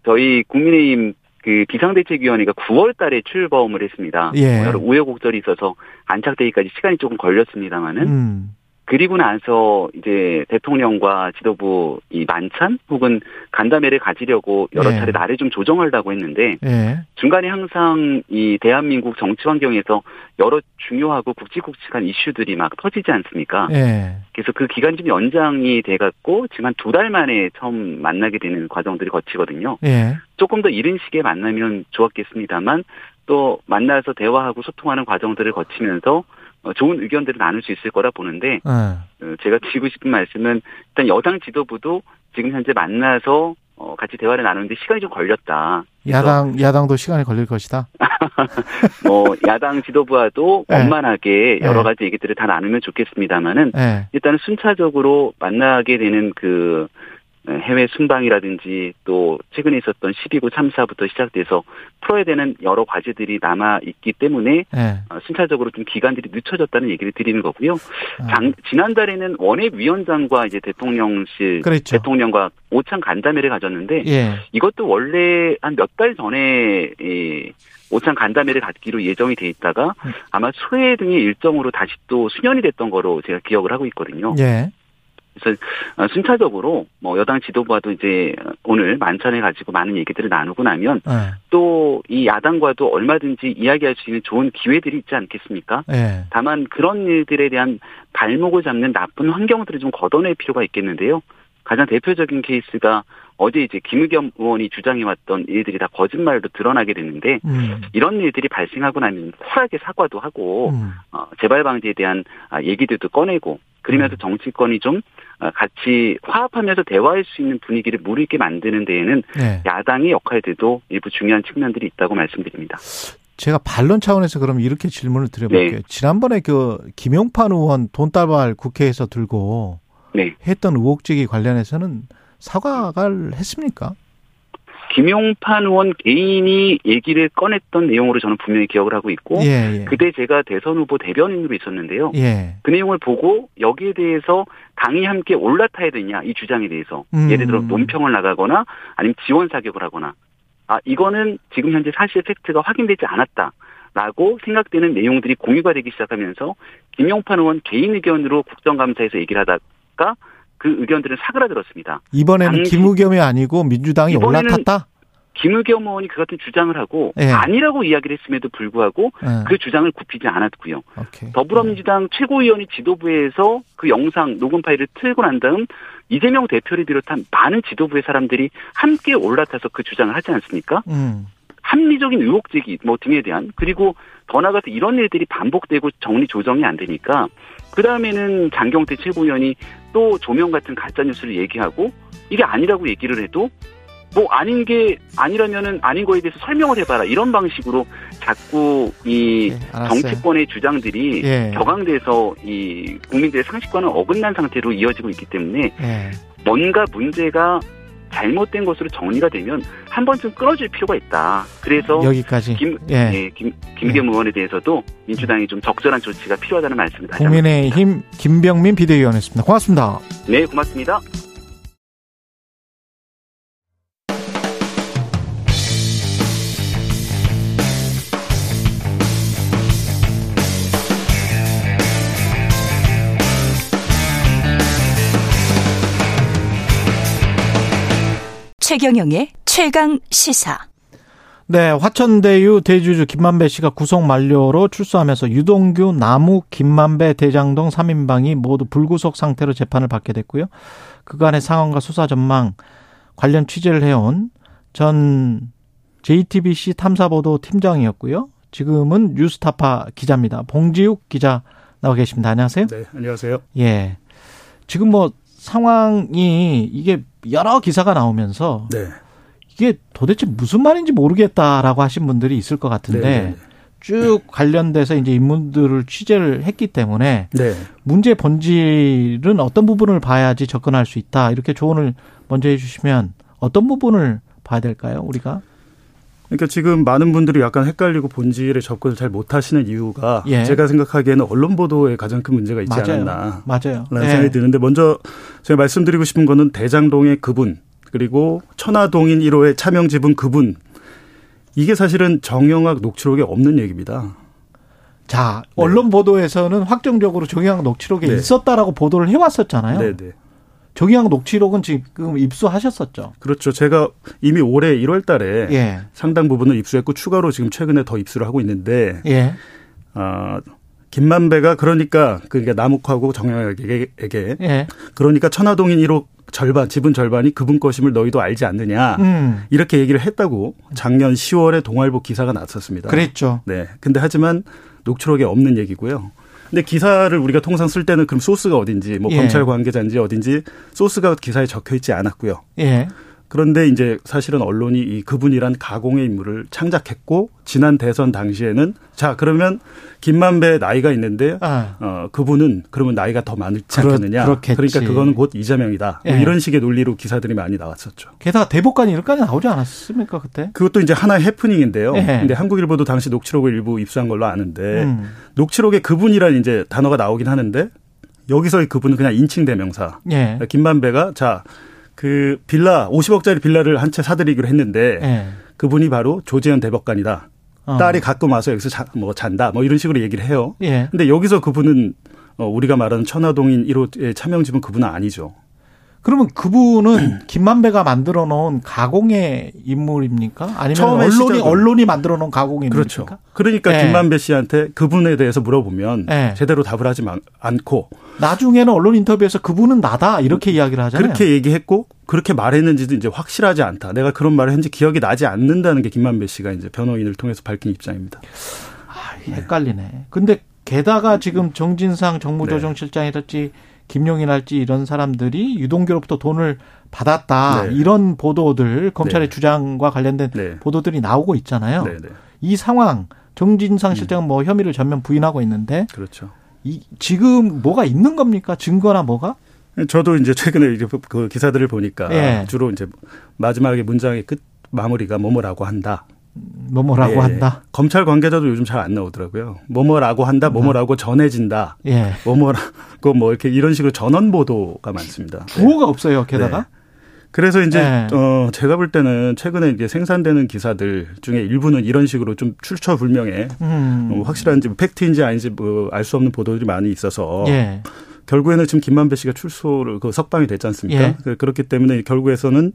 저희 국민의힘 그 비상대책위원회가 9월 달에 출범을 했습니다. 예. 여러 우여곡절이 있어서 안착되기까지 시간이 조금 걸렸습니다만은 음. 그리고 나서 이제 대통령과 지도부 이 만찬 혹은 간담회를 가지려고 여러 네. 차례 날을 좀 조정하려고 했는데 네. 중간에 항상 이 대한민국 정치 환경에서 여러 중요하고 굵직굵직한 이슈들이 막 터지지 않습니까? 네. 그래서 그 기간 좀 연장이 돼갖고 지금 한 두 달 만에 처음 만나게 되는 과정들이 거치거든요. 조금 더 이른 시기에 만나면 좋았겠습니다만 또 만나서 대화하고 소통하는 과정들을 거치면서 어, 좋은 의견들을 나눌 수 있을 거라 보는데 네. 제가 드리고 싶은 말씀은 일단 여당 지도부도 지금 현재 만나서 어, 같이 대화를 나누는데 시간이 좀 걸렸다. 야당 야당도 시간이 걸릴 것이다. (laughs) 뭐 야당 지도부와도 네. 원만하게 여러 가지 얘기들을 다 나누면 좋겠습니다만은 네. 일단은 순차적으로 만나게 되는 그 해외 순방이라든지 또 최근에 있었던 12구 참사부터 시작돼서 풀어야 되는 여러 과제들이 남아 있기 때문에 네. 순차적으로 좀 기간들이 늦춰졌다는 얘기를 드리는 거고요. 아. 장, 지난달에는 원외위원장과 이제 대통령실 그렇죠. 대통령과 오찬 간담회를 가졌는데 예. 이것도 원래 한 몇 달 전에 이 오찬 간담회를 갖기로 예정이 돼 있다가 음. 아마 수해 등의 일정으로 다시 또 수년이 됐던 거로 제가 기억을 하고 있거든요. 예. 그래서 어, 순차적으로 뭐 여당 지도부와도 이제 오늘 만찬을 가지고 많은 얘기들을 나누고 나면 네. 또이 야당과도 얼마든지 이야기할 수 있는 좋은 기회들이 있지 않겠습니까? 네. 다만 그런 일들에 대한 발목을 잡는 나쁜 환경들을 좀 걷어낼 필요가 있겠는데요. 가장 대표적인 케이스가 어제 이제 김의겸 의원이 주장해왔던 일들이 다 거짓말로 드러나게 됐는데 음. 이런 일들이 발생하고 나면 쿨하게 사과도 하고 음. 어, 재발 방지에 대한 아, 얘기들도 꺼내고 그러면서 음. 정치권이 좀 어, 같이 화합하면서 대화할 수 있는 분위기를 무르익게 만드는 데에는 네. 야당의 역할들도 일부 중요한 측면들이 있다고 말씀드립니다. 제가 반론 차원에서 그럼 이렇게 질문을 드려볼게요. 네. 지난번에 그 김용판 의원 돈다발 국회에서 들고 네. 했던 의혹제기 관련해서는 사과를 했습니까? 김용판 의원 개인이 얘기를 꺼냈던 내용으로 저는 분명히 기억을 하고 있고 예, 예. 그때 제가 대선 후보 대변인으로 있었는데요. 예. 그 내용을 보고 여기에 대해서 당이 함께 올라타야 되냐 이 주장에 대해서 음. 예를 들어 논평을 나가거나 아니면 지원 사격을 하거나 아 이거는 지금 현재 사실 팩트가 확인되지 않았다. 라고 생각되는 내용들이 공유가 되기 시작하면서 김용판 의원 개인 의견으로 국정감사에서 얘기를 하다가 그 의견들은 사그라들었습니다. 이번에는 김우겸이 아니고 민주당이 올라탔다? 김우겸 의원이 그 같은 주장을 하고 네. 아니라고 이야기를 했음에도 불구하고 네. 그 주장을 굽히지 않았고요. 오케이. 더불어민주당 네. 최고위원이 지도부에서 그 영상 녹음 파일을 틀고 난 다음 이재명 대표를 비롯한 많은 지도부의 사람들이 함께 올라타서 그 주장을 하지 않습니까? 음. 합리적인 의혹 제기 뭐 등에 대한 그리고 더 나아가서 이런 일들이 반복되고 정리 조정이 안 되니까 그 다음에는 장경태 최고위원이 또 조명 같은 가짜 뉴스를 얘기하고 이게 아니라고 얘기를 해도 뭐 아닌 게 아니라면은 아닌 거에 대해서 설명을 해봐라 이런 방식으로 자꾸 이 네, 정치권의 주장들이 예. 격앙돼서 이 국민들의 상식과는 어긋난 상태로 이어지고 있기 때문에 예. 뭔가 문제가 잘못된 것으로 정리가 되면 한 번쯤 끊어줄 필요가 있다. 그래서 여기까지 김, 예. 예 김, 김경 예. 의원에 대해서도 민주당이 좀 적절한 조치가 필요하다는 말씀을 다시 국민의힘 김병민 비대위원이었습니다. 고맙습니다. 네, 고맙습니다. 최경영의 최강 시사. 네, 화천대유 대주주 김만배 씨가 구속 만료로 출소하면서 유동규, 나무, 김만배, 대장동 3인방이 모두 불구속 상태로 재판을 받게 됐고요. 그간의 상황과 수사 전망 관련 취재를 해온 전 JTBC 탐사보도 팀장이었고요. 지금은 뉴스타파 기자입니다. 봉지욱 기자 나와 계십니다. 안녕하세요. 네, 안녕하세요. 예. 지금 뭐 상황이 이게 여러 기사가 나오면서 네. 이게 도대체 무슨 말인지 모르겠다라고 하신 분들이 있을 것 같은데 네네. 네, 네. 쭉 관련돼서 이제 인문들을 취재를 했기 때문에 네. 문제 본질은 어떤 부분을 봐야지 접근할 수 있다 이렇게 조언을 먼저 해주시면 어떤 부분을 봐야 될까요 우리가? 그러니까 지금 많은 분들이 약간 헷갈리고 본질에 접근을 잘 못하시는 이유가 예. 제가 생각하기에는 언론 보도에 가장 큰 문제가 있지 맞아요. 않았나. 맞아요. 라는 예. 생각이 드는데 먼저 제가 말씀드리고 싶은 거는 대장동의 그분 그리고 천화동인 1호의 차명 지분 그분 이게 사실은 정영학 녹취록에 없는 얘기입니다. 자, 네. 언론 보도에서는 확정적으로 정영학 녹취록에 네. 있었다라고 보도를 해왔었잖아요. 네, 네. 정영학 녹취록은 지금 입수하셨었죠. 그렇죠. 제가 이미 올해 1월 달에 예. 상당 부분을 입수했고 추가로 지금 최근에 더 입수를 하고 있는데 예. 어, 김만배가 그러니까 그러니까 남욱하고 정영학에게 예. 그러니까 천화동인 1호 절반 지분 절반이 그분 것임을 너희도 알지 않느냐 음. 이렇게 얘기를 했다고 작년 10월에 동아일보 기사가 났었습니다. 그랬죠. 네. 근데 하지만 녹취록에 없는 얘기고요. 근데 기사를 우리가 통상 쓸 때는 그럼 소스가 어딘지 뭐 예. 검찰 관계자인지 어딘지 소스가 기사에 적혀 있지 않았고요. 예. 그런데 이제 사실은 언론이 이 그분이란 가공의 인물을 창작했고 지난 대선 당시에는 자 그러면 김만배 나이가 있는데 아. 어 그분은 그러면 나이가 더 많지 않겠느냐 그렇, 그러니까 그거는 곧 이재명이다 뭐 예. 뭐 이런 식의 논리로 기사들이 많이 나왔었죠. 게다가 대법관 이렇게까지 나오지 않았습니까 그때? 그것도 이제 하나의 해프닝인데요. 예. 근데 한국일보도 당시 녹취록을 일부 입수한 걸로 아는데 음. 녹취록에 그분이란 이제 단어가 나오긴 하는데 여기서의 그분은 그냥 인칭 대명사. 예. 김만배가 자 그 빌라 50억짜리 빌라를 한 채 사드리기로 했는데 네. 그분이 바로 조재현 대법관이다. 어. 딸이 가끔 와서 여기서 자, 뭐 잔다. 뭐 이런 식으로 얘기를 해요. 예. 근데 여기서 그분은 어 우리가 말하는 천화동인 1호의 차명집은 그분은 아니죠. 그러면 그분은 (clears throat) 김만배가 만들어 놓은 가공의 인물입니까? 아니면 언론이 시작은. 언론이 만들어 놓은 가공의 그렇죠. 인물입니까? 그러니까 네. 김만배 씨한테 그분에 대해서 물어보면 네. 제대로 답을 하지 않고 나중에는 언론 인터뷰에서 그분은 나다 이렇게 이야기를 하잖아요. 그렇게 얘기했고 그렇게 말했는지도 이제 확실하지 않다. 내가 그런 말을 했는지 기억이 나지 않는다는 게 김만배 씨가 이제 변호인을 통해서 밝힌 입장입니다. 아, 헷갈리네. 근데 게다가 지금 정진상 정무조정실장이랄지 네. 김용인 할지 이런 사람들이 유동규로부터 돈을 받았다 네. 이런 보도들 검찰의 네. 주장과 관련된 네. 보도들이 나오고 있잖아요. 네, 네. 이 상황 정진상 음. 실장은 뭐 혐의를 전면 부인하고 있는데 그렇죠. 이 지금 뭐가 있는 겁니까? 증거나 뭐가? 저도 이제 최근에 이제 그 기사들을 보니까 예. 주로 이제 마지막에 문장의 끝 마무리가 뭐뭐라고 한다. 뭐뭐라고 예, 한다. 검찰 관계자도 요즘 잘 안 나오더라고요. 뭐뭐라고 한다, 뭐뭐라고 전해진다. 예. 뭐뭐라고 뭐 이렇게 이런 식으로 전원 보도가 많습니다. 부호가 네. 없어요. 게다가. 네. 그래서 이제 네. 어 제가 볼 때는 최근에 이제 생산되는 기사들 중에 일부는 이런 식으로 좀 출처 불명의 음. 어, 확실한지 팩트인지 아닌지 뭐 알 수 없는 보도들이 많이 있어서 예. 결국에는 지금 김만배 씨가 출소를 그 석방이 됐지 않습니까? 예. 그, 그렇기 때문에 결국에서는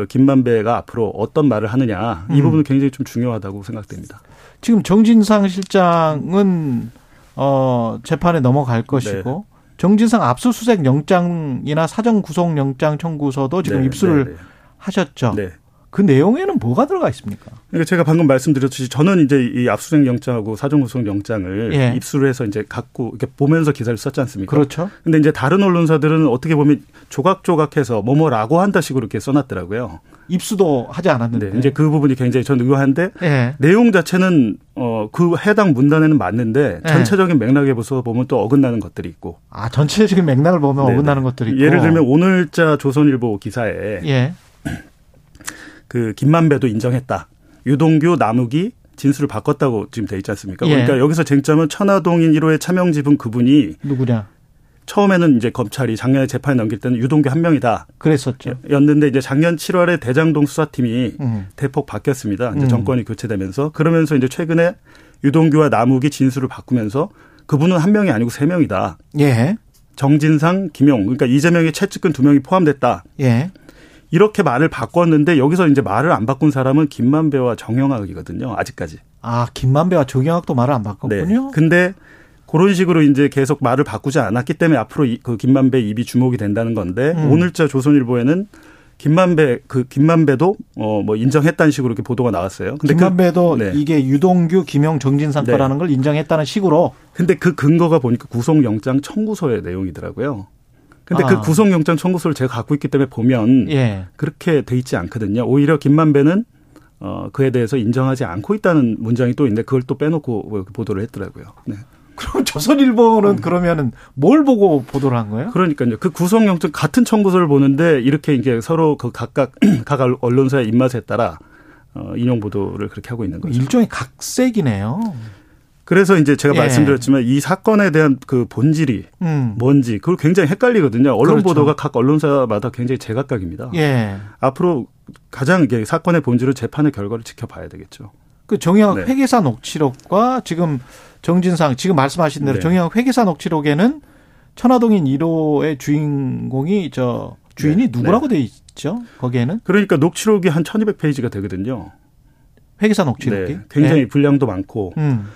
그 김만배가 앞으로 어떤 말을 하느냐 이 음. 부분은 굉장히 좀 중요하다고 생각됩니다. 지금 정진상 실장은 어 재판에 넘어갈 것이고 네. 정진상 압수수색 영장이나 사전 구속 영장 청구서도 지금 네, 입수를 네, 네. 하셨죠. 네. 그 내용에는 뭐가 들어가 있습니까? 그러니까 제가 방금 말씀드렸듯이 저는 이제 이 압수수색 영장하고 사전구속 영장을 예. 입수를 해서 이제 갖고 이렇게 보면서 기사를 썼지 않습니까? 그렇죠. 근데 이제 다른 언론사들은 어떻게 보면 조각조각해서 뭐뭐라고 한다 식으로 이렇게 써놨더라고요. 입수도 하지 않았는데 네, 이제 그 부분이 굉장히 전 의아한데 예. 내용 자체는 어그 해당 문단에는 맞는데 예. 전체적인 맥락에 보서 보면 또 어긋나는 것들이 있고 아 전체적인 맥락을 보면 네네. 어긋나는 것들이 있고 예를 들면 오늘자 조선일보 기사에 예. (clears throat) 그 김만배도 인정했다. 유동규, 남욱이 진술을 바꿨다고 지금 돼 있지 않습니까? 예. 그러니까 여기서 쟁점은 천화동인 1호의 차명 지분 그분이 누구냐? 처음에는 이제 검찰이 작년에 재판에 넘길 때는 유동규 한 명이다. 그랬었죠. 였는데 이제 작년 7월에 대장동 수사팀이 음. 대폭 바뀌었습니다. 이제 음. 정권이 교체되면서 그러면서 이제 최근에 유동규와 남욱이 진술을 바꾸면서 그분은 한 명이 아니고 세 명이다. 예. 정진상, 김용 그러니까 이재명의 최측근 두 명이 포함됐다. 예. 이렇게 말을 바꿨는데 여기서 이제 말을 안 바꾼 사람은 김만배와 정영학이거든요. 아직까지. 아, 김만배와 정영학도 말을 안 바꿨군요. 네. 근데 그런 식으로 이제 계속 말을 바꾸지 않았기 때문에 앞으로 그 김만배 입이 주목이 된다는 건데 음. 오늘자 조선일보에는 김만배 그 김만배도 어 뭐 인정했다는 식으로 이렇게 보도가 나왔어요. 근데 그 김만배도 그, 네. 이게 유동규 김영 정진상 네. 거라는 걸 인정했다는 식으로. 근데 그 근거가 보니까 구속영장 청구서의 내용이더라고요. 근데 그 아. 그 구속영장 청구서를 제가 갖고 있기 때문에 보면 예. 그렇게 돼 있지 않거든요. 오히려 김만배는 어 그에 대해서 인정하지 않고 있다는 문장이 또 있는데 그걸 또 빼놓고 보도를 했더라고요. 네. 그럼 조선일보는 음. 그러면은 뭘 보고 보도를 한 거예요? 그러니까요. 그 구속영장 같은 청구서를 보는데 이렇게 이제 서로 그 각각 (clears throat) 각 언론사의 입맛에 따라 어, 인용 보도를 그렇게 하고 있는 거죠. 일종의 각색이네요. 그래서 이제 제가 예. 말씀드렸지만 이 사건에 대한 그 본질이 음. 뭔지 그걸 굉장히 헷갈리거든요. 언론 그렇죠. 보도가 각 언론사마다 굉장히 제각각입니다. 예. 앞으로 가장 이게 사건의 본질을 재판의 결과를 지켜봐야 되겠죠. 그 정의학 네. 회계사 녹취록과 지금 정진상 지금 말씀하신 대로 네. 정의학 회계사 녹취록에는 천화동인 1호의 주인공이 저 주인이 네. 누구라고 네. 돼 있죠? 거기에는? 그러니까 녹취록이 한 1200페이지가 되거든요. 회계사 녹취록이? 네. 굉장히 네. 분량도 많고. 음.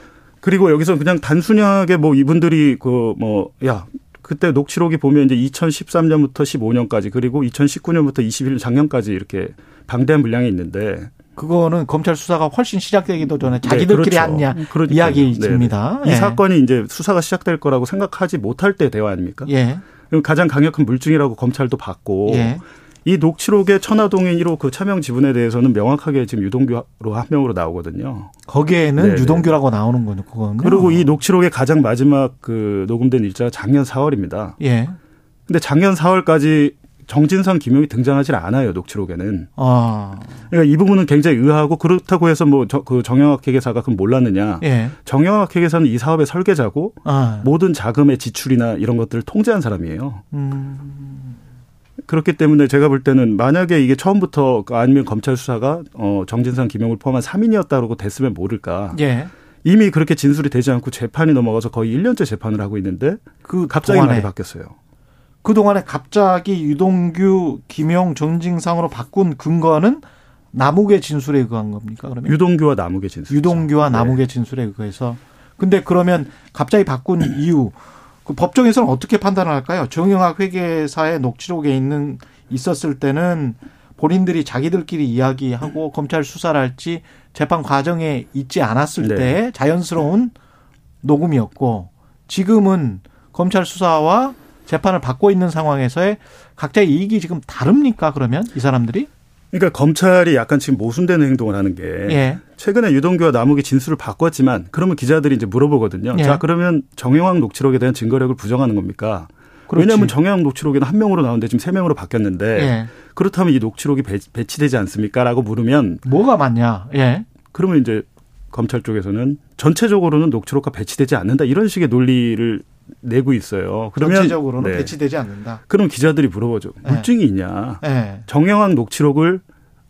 그리고 여기서 그냥 단순하게 뭐 이분들이 그 뭐 야 그때 녹취록이 보면 이제 2013년부터 15년까지 그리고 2019년부터 21년 작년까지 이렇게 방대한 분량이 있는데 그거는 검찰 수사가 훨씬 시작되기도 전에 네, 자기들끼리 네, 그렇죠. 했냐 그러니까요. 이야기입니다. 네. 이 예. 사건이 이제 수사가 시작될 거라고 생각하지 못할 때 대화 아닙니까? 예. 가장 강력한 물증이라고 검찰도 봤고 예. 이 녹취록의 천화동인 1호 그 차명 지분에 대해서는 명확하게 지금 유동규로 한 명으로 나오거든요. 거기에는 네네. 유동규라고 나오는 거죠, 그거는. 그리고 이 녹취록의 가장 마지막 그 녹음된 일자가 작년 4월입니다. 예. 근데 작년 4월까지 정진상 김용이 등장하지 않아요 녹취록에는. 아. 그러니까 이 부분은 굉장히 의아하고 그렇다고 해서 뭐그 정영학 회계사가 그럼 몰랐느냐? 예. 정영학 회계사는 이 사업의 설계자고 아. 모든 자금의 지출이나 이런 것들을 통제한 사람이에요. 음. 그렇기 때문에 제가 볼 때는 만약에 이게 처음부터 아니면 검찰 수사가 어 정진상 김용을 포함한 3인이었다고 됐으면 모를까. 예. 이미 그렇게 진술이 되지 않고 재판이 넘어가서 거의 1년째 재판을 하고 있는데 그 갑자기 말이 바뀌었어요. 그동안에 갑자기 유동규, 김용, 정진상으로 바꾼 근거는 남욱의 진술에 의한 겁니까? 그러면 유동규와 남욱의 진술. 유동규와 네. 남욱의 진술에 의해서. 근데 그러면 갑자기 바꾼 (clears throat) 이유 그 법정에서는 어떻게 판단을 할까요? 정영학 회계사의 녹취록에 있는 있었을 때는 본인들이 자기들끼리 이야기하고 검찰 수사를 할지 재판 과정에 있지 않았을 네. 때 자연스러운 녹음이었고 지금은 검찰 수사와 재판을 받고 있는 상황에서의 각자의 이익이 지금 다릅니까? 그러면 이 사람들이? 그러니까 검찰이 약간 지금 모순되는 행동을 하는 게 예. 최근에 유동규와 남욱이 진술을 바꿨지만 그러면 기자들이 이제 물어보거든요. 예. 자 그러면 정영학 녹취록에 대한 증거력을 부정하는 겁니까? 그렇지. 왜냐하면 정영학 녹취록에는 한 명으로 나오는데 지금 세 명으로 바뀌었는데 예. 그렇다면 이 녹취록이 배, 배치되지 않습니까?라고 물으면 뭐가 맞냐? 예. 그러면 이제 검찰 쪽에서는 전체적으로는 녹취록과 배치되지 않는다 이런 식의 논리를 내고 있어요. 그러면 전체적으로는 네. 배치되지 않는다. 그럼 기자들이 물어보죠. 네. 물증이 있냐? 네. 정영학 녹취록을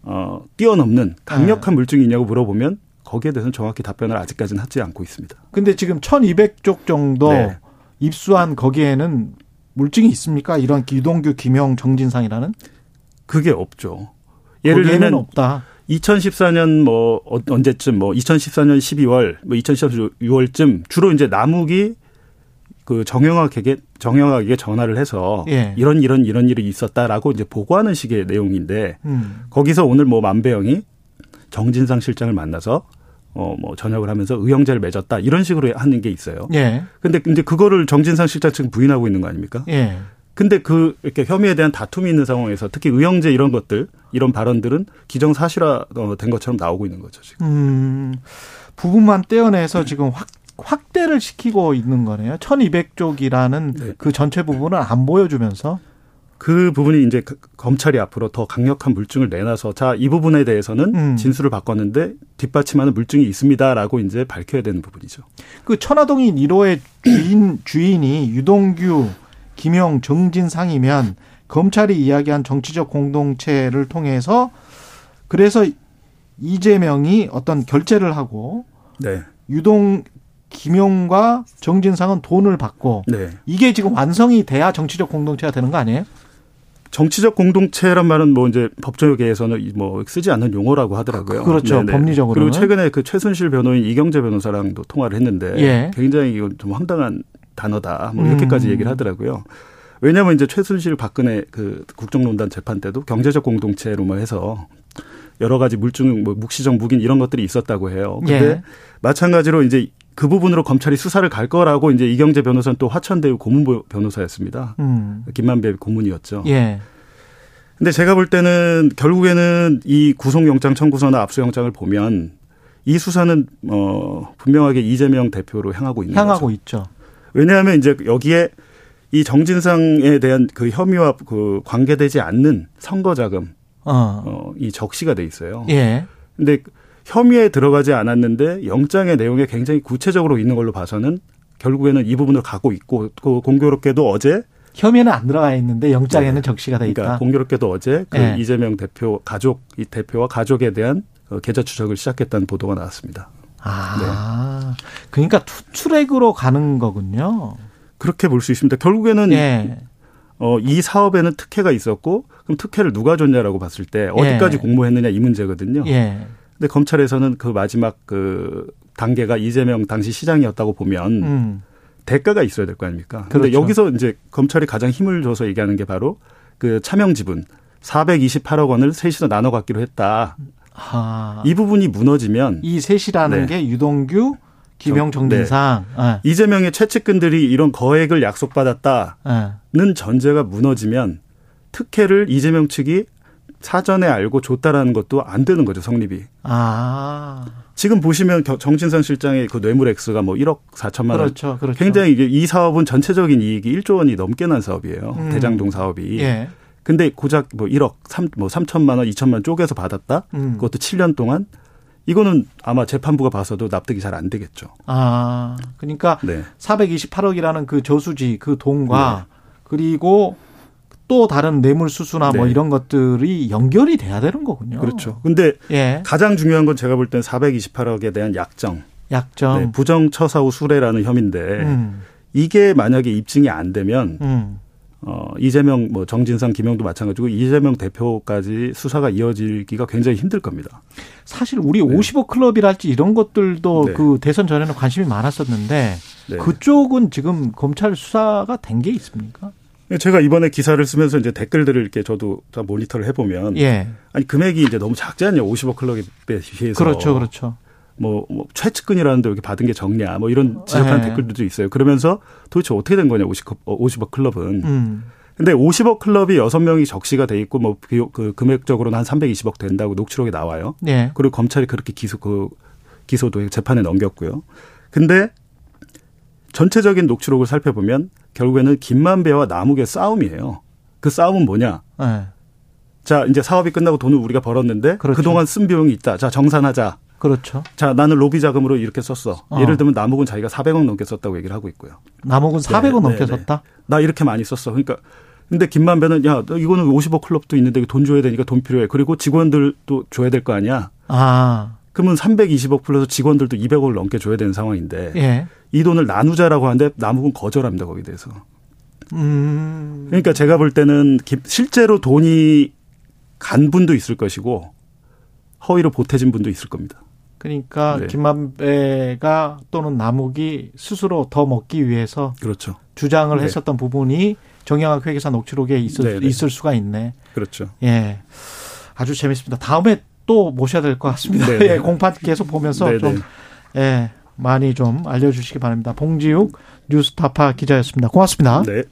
어, 뛰어넘는 강력한 네. 물증이 있냐고 물어보면 거기에 대해서는 정확히 답변을 아직까지는 하지 않고 있습니다. 근데 지금 1200쪽 정도 네. 입수한 거기에는 물증이 있습니까? 이런 유동규, 김영, 정진상이라는? 그게 없죠. 예를 들면 없다. 2014년 뭐 어, 언제쯤 뭐 2014년 12월 뭐 2014년 6월쯤 주로 이제 남욱이 그 정영학에게 정영학에게 전화를 해서 예. 이런 이런 이런 일이 있었다라고 이제 보고하는 식의 내용인데 음. 거기서 오늘 뭐 만배영이 정진상 실장을 만나서 어뭐 전역을 하면서 의형제를 맺었다 이런 식으로 하는 게 있어요. 예. 근데 이제 그거를 정진상 실장 측 부인하고 있는 거 아닙니까? 예. 근데 그 이렇게 혐의에 대한 다툼이 있는 상황에서 특히 의형제 이런 것들 이런 발언들은 기정 사실화된 것처럼 나오고 있는 거죠 지금. 음, 부분만 떼어내서 지금 확 확대를 시키고 있는 거네요. 1200쪽이라는 네. 그 전체 부분을 안 보여주면서 그 부분이 이제 그 검찰이 앞으로 더 강력한 물증을 내놔서 자, 이 부분에 대해서는 음. 진술을 바꿨는데 뒷받침하는 물증이 있습니다라고 이제 밝혀야 되는 부분이죠. 그 천화동인 1호의 주인, 주인이 유동규, 김용, 정진 상이면 검찰이 이야기한 정치적 공동체를 통해서 그래서 이재명이 어떤 결제를 하고 네. 유동 김용과 정진상은 돈을 받고 네. 이게 지금 완성이 돼야 정치적 공동체가 되는 거 아니에요? 정치적 공동체란 말은 뭐 이제 법조계에서는 뭐 쓰지 않는 용어라고 하더라고요. 그렇죠. 네네. 법리적으로. 그리고 최근에 그 최순실 변호인 이경재 변호사랑도 통화를 했는데 예. 굉장히 이건 좀 황당한 단어다. 뭐 이렇게까지 음. 얘기를 하더라고요. 왜냐하면 이제 최순실 박근혜 그 국정농단 재판 때도 경제적 공동체로만 해서 여러 가지 물증, 뭐 묵시적 묵인 이런 것들이 있었다고 해요. 근데 예. 마찬가지로 이제 그 부분으로 검찰이 수사를 갈 거라고 이제 이경재 변호사는 또 화천대유 고문 변호사였습니다. 음. 김만배 고문이었죠. 예. 근데 제가 볼 때는 결국에는 이 구속영장 청구서나 압수영장을 보면 이 수사는 어 분명하게 이재명 대표로 향하고 있는 향하고 거죠. 있죠. 왜냐하면 이제 여기에 이 정진상에 대한 그 혐의와 그 관계되지 않는 선거 자금 어. 어, 이 적시가 돼 있어요. 예. 근데 혐의에 들어가지 않았는데 영장의 내용에 굉장히 구체적으로 있는 걸로 봐서는 결국에는 이 부분을 갖고 있고 그 공교롭게도 어제 혐의는 안 들어가 있는데 영장에는 네. 적시가 돼 있다. 그러니까 공교롭게도 어제 그 네. 이재명 대표 가족 이 대표와 가족에 대한 어, 계좌 추적을 시작했다는 보도가 나왔습니다. 아, 네. 그러니까 투트랙으로 가는 거군요. 그렇게 볼 수 있습니다. 결국에는 네. 어, 이 사업에는 특혜가 있었고 그럼 특혜를 누가 줬냐라고 봤을 때 어디까지 예. 공모했느냐 이 문제거든요. 예. 근데 검찰에서는 그 마지막 그 단계가 이재명 당시 시장이었다고 보면 음. 대가가 있어야 될 거 아닙니까? 그런데 그렇죠. 여기서 이제 검찰이 가장 힘을 줘서 얘기하는 게 바로 그 차명 지분 428억 원을 셋이서 나눠 갖기로 했다. 아. 이 부분이 무너지면 이 셋이라는 네. 게 유동규, 김영 정진상, 네. 네. 이재명의 최측근들이 이런 거액을 약속받았다는 네. 전제가 무너지면 특혜를 이재명 측이 사전에 알고 줬다라는 것도 안 되는 거죠, 성립이. 아. 지금 보시면 정진상 실장의 그 뇌물 액수가 뭐 1억 4천만 원. 그렇죠, 그렇죠. 굉장히 이게 이 사업은 전체적인 이익이 1조 원이 넘게 난 사업이에요. 음. 대장동 사업이. 예. 근데 고작 뭐 1억 3, 뭐 3천만 원, 2천만 원 쪼개서 받았다? 음. 그것도 7년 동안? 이거는 아마 재판부가 봐서도 납득이 잘 안 되겠죠. 아. 그러니까 네. 428억이라는 그 저수지 그 돈과 네. 그리고 또 다른 뇌물 수수나 뭐 네. 뭐 이런 것들이 연결이 돼야 되는 거군요. 그렇죠. 근데 예. 가장 중요한 건 제가 볼 때는 428억에 대한 약정. 약정. 네, 부정처사 후 수뢰라는 혐의인데 음. 이게 만약에 입증이 안 되면 음. 어, 이재명, 뭐, 정진상, 김영도 마찬가지고 이재명 대표까지 수사가 이어지기가 굉장히 힘들 겁니다. 사실 우리 네. 50억 클럽이랄지 이런 것들도 네. 그 대선 전에는 관심이 많았었는데 네. 그쪽은 지금 검찰 수사가 된 게 있습니까? 제가 이번에 기사를 쓰면서 이제 댓글들을 이렇게 저도 모니터를 해보면 예. 아니 금액이 이제 너무 작지 않냐 50억 클럽에 비해서 그렇죠, 그렇죠. 뭐, 뭐 최측근이라는데 이렇게 받은 게 적냐 뭐 이런 지적하는 예. 댓글들도 있어요. 그러면서 도대체 어떻게 된 거냐 50억, 50억 클럽은. 음. 근데 50억 클럽이 6명이 적시가 돼 있고 뭐 그 금액적으로는 한 320억 된다고 녹취록에 나와요. 예. 그리고 검찰이 그렇게 기소 그 기소도 재판에 넘겼고요. 근데 전체적인 녹취록을 살펴보면 결국에는 김만배와 남욱의 싸움이에요. 그 싸움은 뭐냐? 네. 자, 이제 사업이 끝나고 돈을 우리가 벌었는데 그렇죠. 그동안 쓴 비용이 있다. 자, 정산하자. 그렇죠. 자, 나는 로비 자금으로 이렇게 썼어. 어. 예를 들면 남욱은 자기가 400억 넘게 썼다고 얘기를 하고 있고요. 남욱은 400억 네, 넘게 네, 네, 썼다? 나 이렇게 많이 썼어. 그러니까 근데 김만배는 야, 이거는 50억 클럽도 있는데 돈 줘야 되니까 돈 필요해. 그리고 직원들도 줘야 될 거 아니야. 아. 그러면 320억 플러스 직원들도 200억을 넘게 줘야 되는 상황인데 예. 이 돈을 나누자라고 하는데 남욱은 거절합니다 거기에 대해서. 음. 그러니까 제가 볼 때는 실제로 돈이 간 분도 있을 것이고 허위로 보태진 분도 있을 겁니다. 그러니까 네. 김만배가 또는 남욱이 스스로 더 먹기 위해서 그렇죠. 주장을 네. 했었던 부분이 정영학 회계사 녹취록에 있을, 네, 네. 있을 수가 있네. 그렇죠. 예. 아주 재밌습니다. 다음에 또 모셔야 될 것 같습니다. 네, 네. 예, 공판 계속 보면서 네네. 좀 예, 많이 좀 알려주시기 바랍니다. 봉지욱 뉴스타파 기자였습니다. 고맙습니다. 네.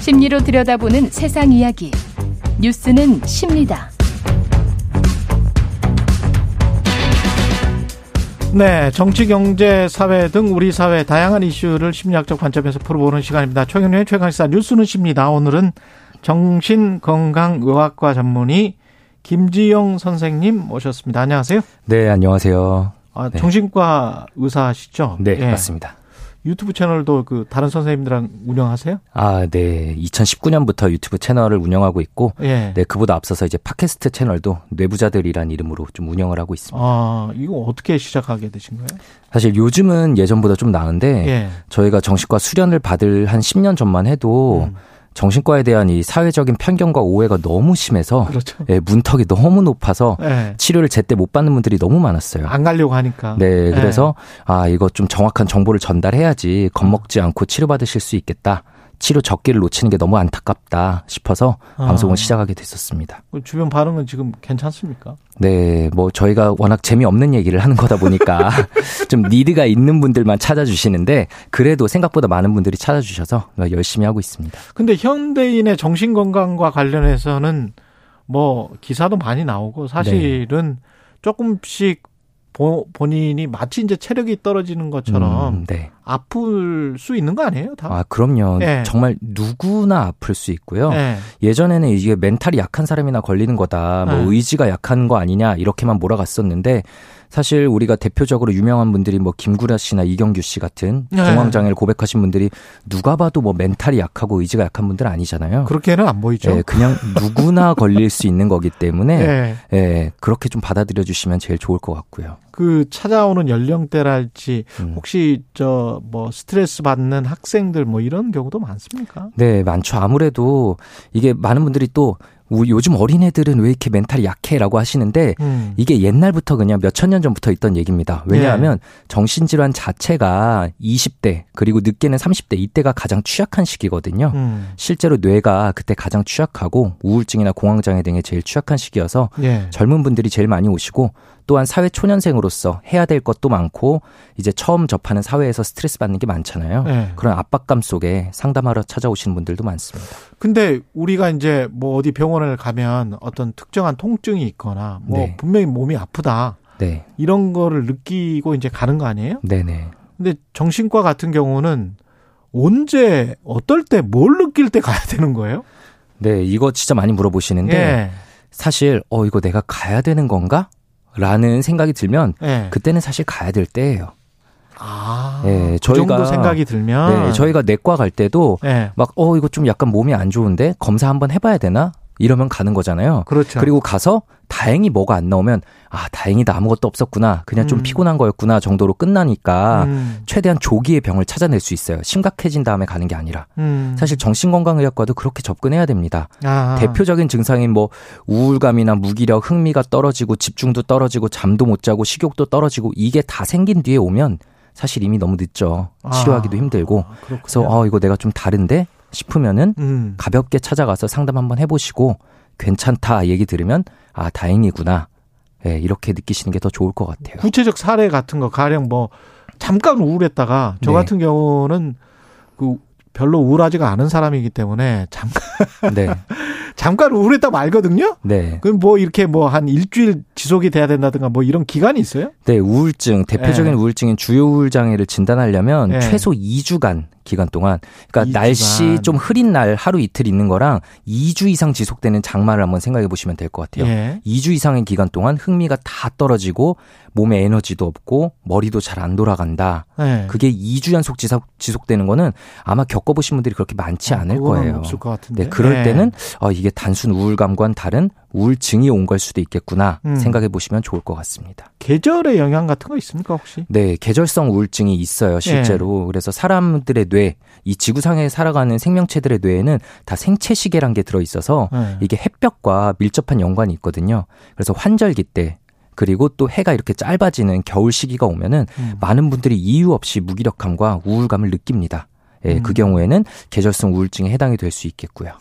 심리로 들여다보는 세상 이야기. 뉴스는 십니다. 네, 정치, 경제, 사회 등 우리 사회 다양한 이슈를 심리학적 관점에서 풀어보는 시간입니다. 최경련의 최강시사 뉴스는 십니다. 오늘은 정신건강의학과 전문의 김지영 선생님 모셨습니다. 안녕하세요. 네, 안녕하세요. 아, 네. 정신과 의사시죠? 네, 네, 맞습니다. 유튜브 채널도 그 다른 선생님들랑 운영하세요? 아, 네. 2019년부터 유튜브 채널을 운영하고 있고, 예. 네 그보다 앞서서 이제 팟캐스트 채널도 뇌부자들이란 이름으로 좀 운영을 하고 있습니다. 아, 이거 어떻게 시작하게 되신 거예요? 사실 요즘은 예전보다 좀 나은데 예. 저희가 정신과 수련을 받을 한 10년 전만 해도 음. 정신과에 대한 이 사회적인 편견과 오해가 너무 심해서 그렇죠. 예, 문턱이 너무 높아서 네. 치료를 제때 못 받는 분들이 너무 많았어요. 안 가려고 하니까. 네, 그래서 네. 아 이거 좀 정확한 정보를 전달해야지 겁먹지 않고 치료받으실 수 있겠다. 치료 적기를 놓치는 게 너무 안타깝다 싶어서 아. 방송을 시작하게 됐었습니다. 그 주변 반응은 지금 괜찮습니까? 네, 뭐 저희가 워낙 재미없는 얘기를 하는 거다 보니까 (laughs) 좀 니드가 있는 분들만 찾아주시는데 그래도 생각보다 많은 분들이 찾아주셔서 열심히 하고 있습니다. 근데 현대인의 정신 건강과 관련해서는 뭐 기사도 많이 나오고 사실은 네. 조금씩 본인이 마치 이제 체력이 떨어지는 것처럼 음, 네. 아플 수 있는 거 아니에요? 다? 아, 그럼요. 네. 정말 누구나 아플 수 있고요. 네. 예전에는 이게 멘탈이 약한 사람이나 걸리는 거다. 뭐 네. 의지가 약한 거 아니냐 이렇게만 몰아갔었는데 사실 우리가 대표적으로 유명한 분들이 뭐 김구라 씨나 이경규 씨 같은 네. 공황장애를 고백하신 분들이 누가 봐도 뭐 멘탈이 약하고 의지가 약한 분들 아니잖아요. 그렇게는 안 보이죠. 네, 그냥 누구나 (laughs) 걸릴 수 있는 거기 때문에 네. 네, 그렇게 좀 받아들여 주시면 제일 좋을 것 같고요. 그 찾아오는 연령대랄지 음. 혹시 저 뭐 스트레스 받는 학생들 뭐 이런 경우도 많습니까? 네, 많죠. 아무래도 이게 많은 분들이 또 요즘 어린애들은 왜 이렇게 멘탈이 약해라고 하시는데 음. 이게 옛날부터 그냥 몇천 년 전부터 있던 얘기입니다. 왜냐하면 네. 정신질환 자체가 20대 그리고 늦게는 30대 이때가 가장 취약한 시기거든요. 음. 실제로 뇌가 그때 가장 취약하고 우울증이나 공황장애 등에 제일 취약한 시기여서 네. 젊은 분들이 제일 많이 오시고 또한 사회 초년생으로서 해야 될 것도 많고 이제 처음 접하는 사회에서 스트레스 받는 게 많잖아요. 네. 그런 압박감 속에 상담하러 찾아오시는 분들도 많습니다. 근데 우리가 이제 뭐 어디 병원을 가면 어떤 특정한 통증이 있거나 뭐 네. 분명히 몸이 아프다. 네. 이런 거를 느끼고 이제 가는 거 아니에요? 네네. 근데 정신과 같은 경우는 언제 어떨 때 뭘 느낄 때 가야 되는 거예요? 네, 이거 진짜 많이 물어보시는데 예. 사실 어 이거 내가 가야 되는 건가? 라는 생각이 들면 네. 그때는 사실 가야 될 때예요. 아, 네, 그 저희가 그 생각이 들면 네, 저희가 내과 갈 때도 네. 막어 이거 좀 약간 몸이 안 좋은데 검사 한번 해봐야 되나 이러면 가는 거잖아요. 그렇죠. 그리고 가서 다행히 뭐가 안 나오면 아 다행이다 아무것도 없었구나 그냥 좀 음. 피곤한 거였구나 정도로 끝나니까 음. 최대한 조기에 병을 찾아낼 수 있어요 심각해진 다음에 가는 게 아니라 음. 사실 정신건강의학과도 그렇게 접근해야 됩니다 아. 대표적인 증상인 뭐 우울감이나 무기력 흥미가 떨어지고 집중도 떨어지고 잠도 못 자고 식욕도 떨어지고 이게 다 생긴 뒤에 오면 사실 이미 너무 늦죠 치료하기도 아. 힘들고 아, 그래서 어 이거 내가 좀 다른데 싶으면은 음. 가볍게 찾아가서 상담 한번 해보시고 괜찮다 얘기 들으면 아 다행이구나 예, 이렇게 느끼시는 게 더 좋을 것 같아요. 구체적 사례 같은 거 가령 뭐 잠깐 우울했다가 저 네. 같은 경우는 그 별로 우울하지가 않은 사람이기 때문에 잠깐 네. (laughs) 잠깐 우울했다 말거든요. 네. 그럼 뭐 이렇게 뭐 한 일주일 지속이 돼야 된다든가 뭐 이런 기간이 있어요? 네, 우울증 대표적인 네. 우울증인 주요 우울 장애를 진단하려면 네. 최소 2주간 기간 동안 그러니까 2주간. 날씨 좀 흐린 날 하루 이틀 있는 거랑 2주 이상 지속되는 장마를 한번 생각해 보시면 될 것 같아요. 예. 2주 이상의 기간 동안 흥미가 다 떨어지고 몸에 에너지도 없고 머리도 잘 안 돌아간다. 예. 그게 2주 연속 지속, 지속되는 거는 아마 겪어보신 분들이 그렇게 많지 어, 않을 거예요. 없을 것 같은데. 네, 그럴 예. 때는 어, 이게 단순 우울감과는 다른 우울증이 온 걸 수도 있겠구나 음. 생각해 보시면 좋을 것 같습니다. 계절의 영향 같은 거 있습니까 혹시? 네, 계절성 우울증이 있어요 실제로. 예. 그래서 사람들의 뇌, 이 지구상에 살아가는 생명체들의 뇌에는 다 생체 시계란 게 들어 있어서 예. 이게 햇볕과 밀접한 연관이 있거든요. 그래서 환절기 때 그리고 또 해가 이렇게 짧아지는 겨울 시기가 오면은 음. 많은 분들이 이유 없이 무기력함과 우울감을 느낍니다. 예, 그 음. 경우에는 계절성 우울증에 해당이 될 수 있겠고요.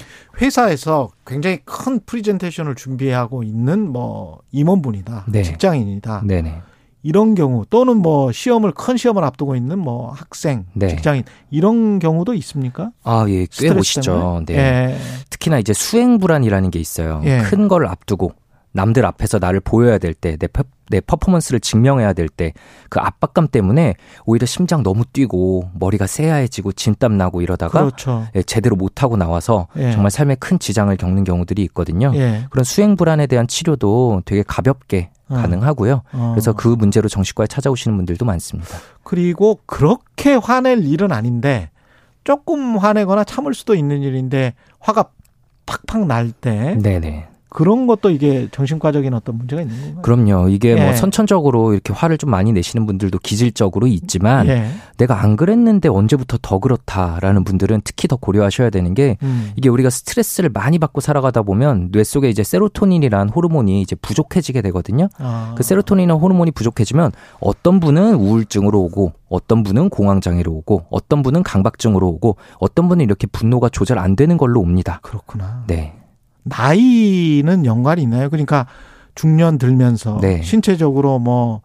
회사에서 굉장히 큰 프리젠테이션을 준비하고 있는 뭐 임원분이다, 네. 직장인이다. 네네. 이런 경우 또는 뭐 시험을 큰 시험을 앞두고 있는 뭐 학생, 네. 직장인 이런 경우도 있습니까? 아, 예, 꽤 보시죠. 네. 예. 특히나 이제 수행 불안이라는 게 있어요. 예. 큰걸 앞두고 남들 앞에서 나를 보여야 될 때, 내, 내 퍼포먼스를 증명해야 될 때, 그 압박감 때문에 오히려 심장 너무 뛰고, 머리가 새하얘지고, 진땀 나고 이러다가, 그렇죠. 예, 제대로 못하고 나와서 예. 정말 삶에 큰 지장을 겪는 경우들이 있거든요. 예. 그런 수행 불안에 대한 치료도 되게 가볍게 어. 가능하고요. 어. 그래서 그 문제로 정신과에 찾아오시는 분들도 많습니다. 그리고 그렇게 화낼 일은 아닌데, 조금 화내거나 참을 수도 있는 일인데, 화가 팍팍 날 때. 네네. 그런 것도 이게 정신과적인 어떤 문제가 있는 건가요? 그럼요. 이게 뭐 예. 뭐 선천적으로 이렇게 화를 좀 많이 내시는 분들도 기질적으로 있지만 예. 내가 안 그랬는데 언제부터 더 그렇다라는 분들은 특히 더 고려하셔야 되는 게 음. 이게 우리가 스트레스를 많이 받고 살아가다 보면 뇌 속에 이제 세로토닌이라는 호르몬이 이제 부족해지게 되거든요. 아. 그 세로토닌이나 호르몬이 부족해지면 어떤 분은 우울증으로 오고 어떤 분은 공황장애로 오고 어떤 분은 강박증으로 오고 어떤 분은 이렇게 분노가 조절 안 되는 걸로 옵니다. 그렇구나. 네. 나이는 연관이 있나요? 그러니까 중년 들면서 네. 신체적으로 뭐뭐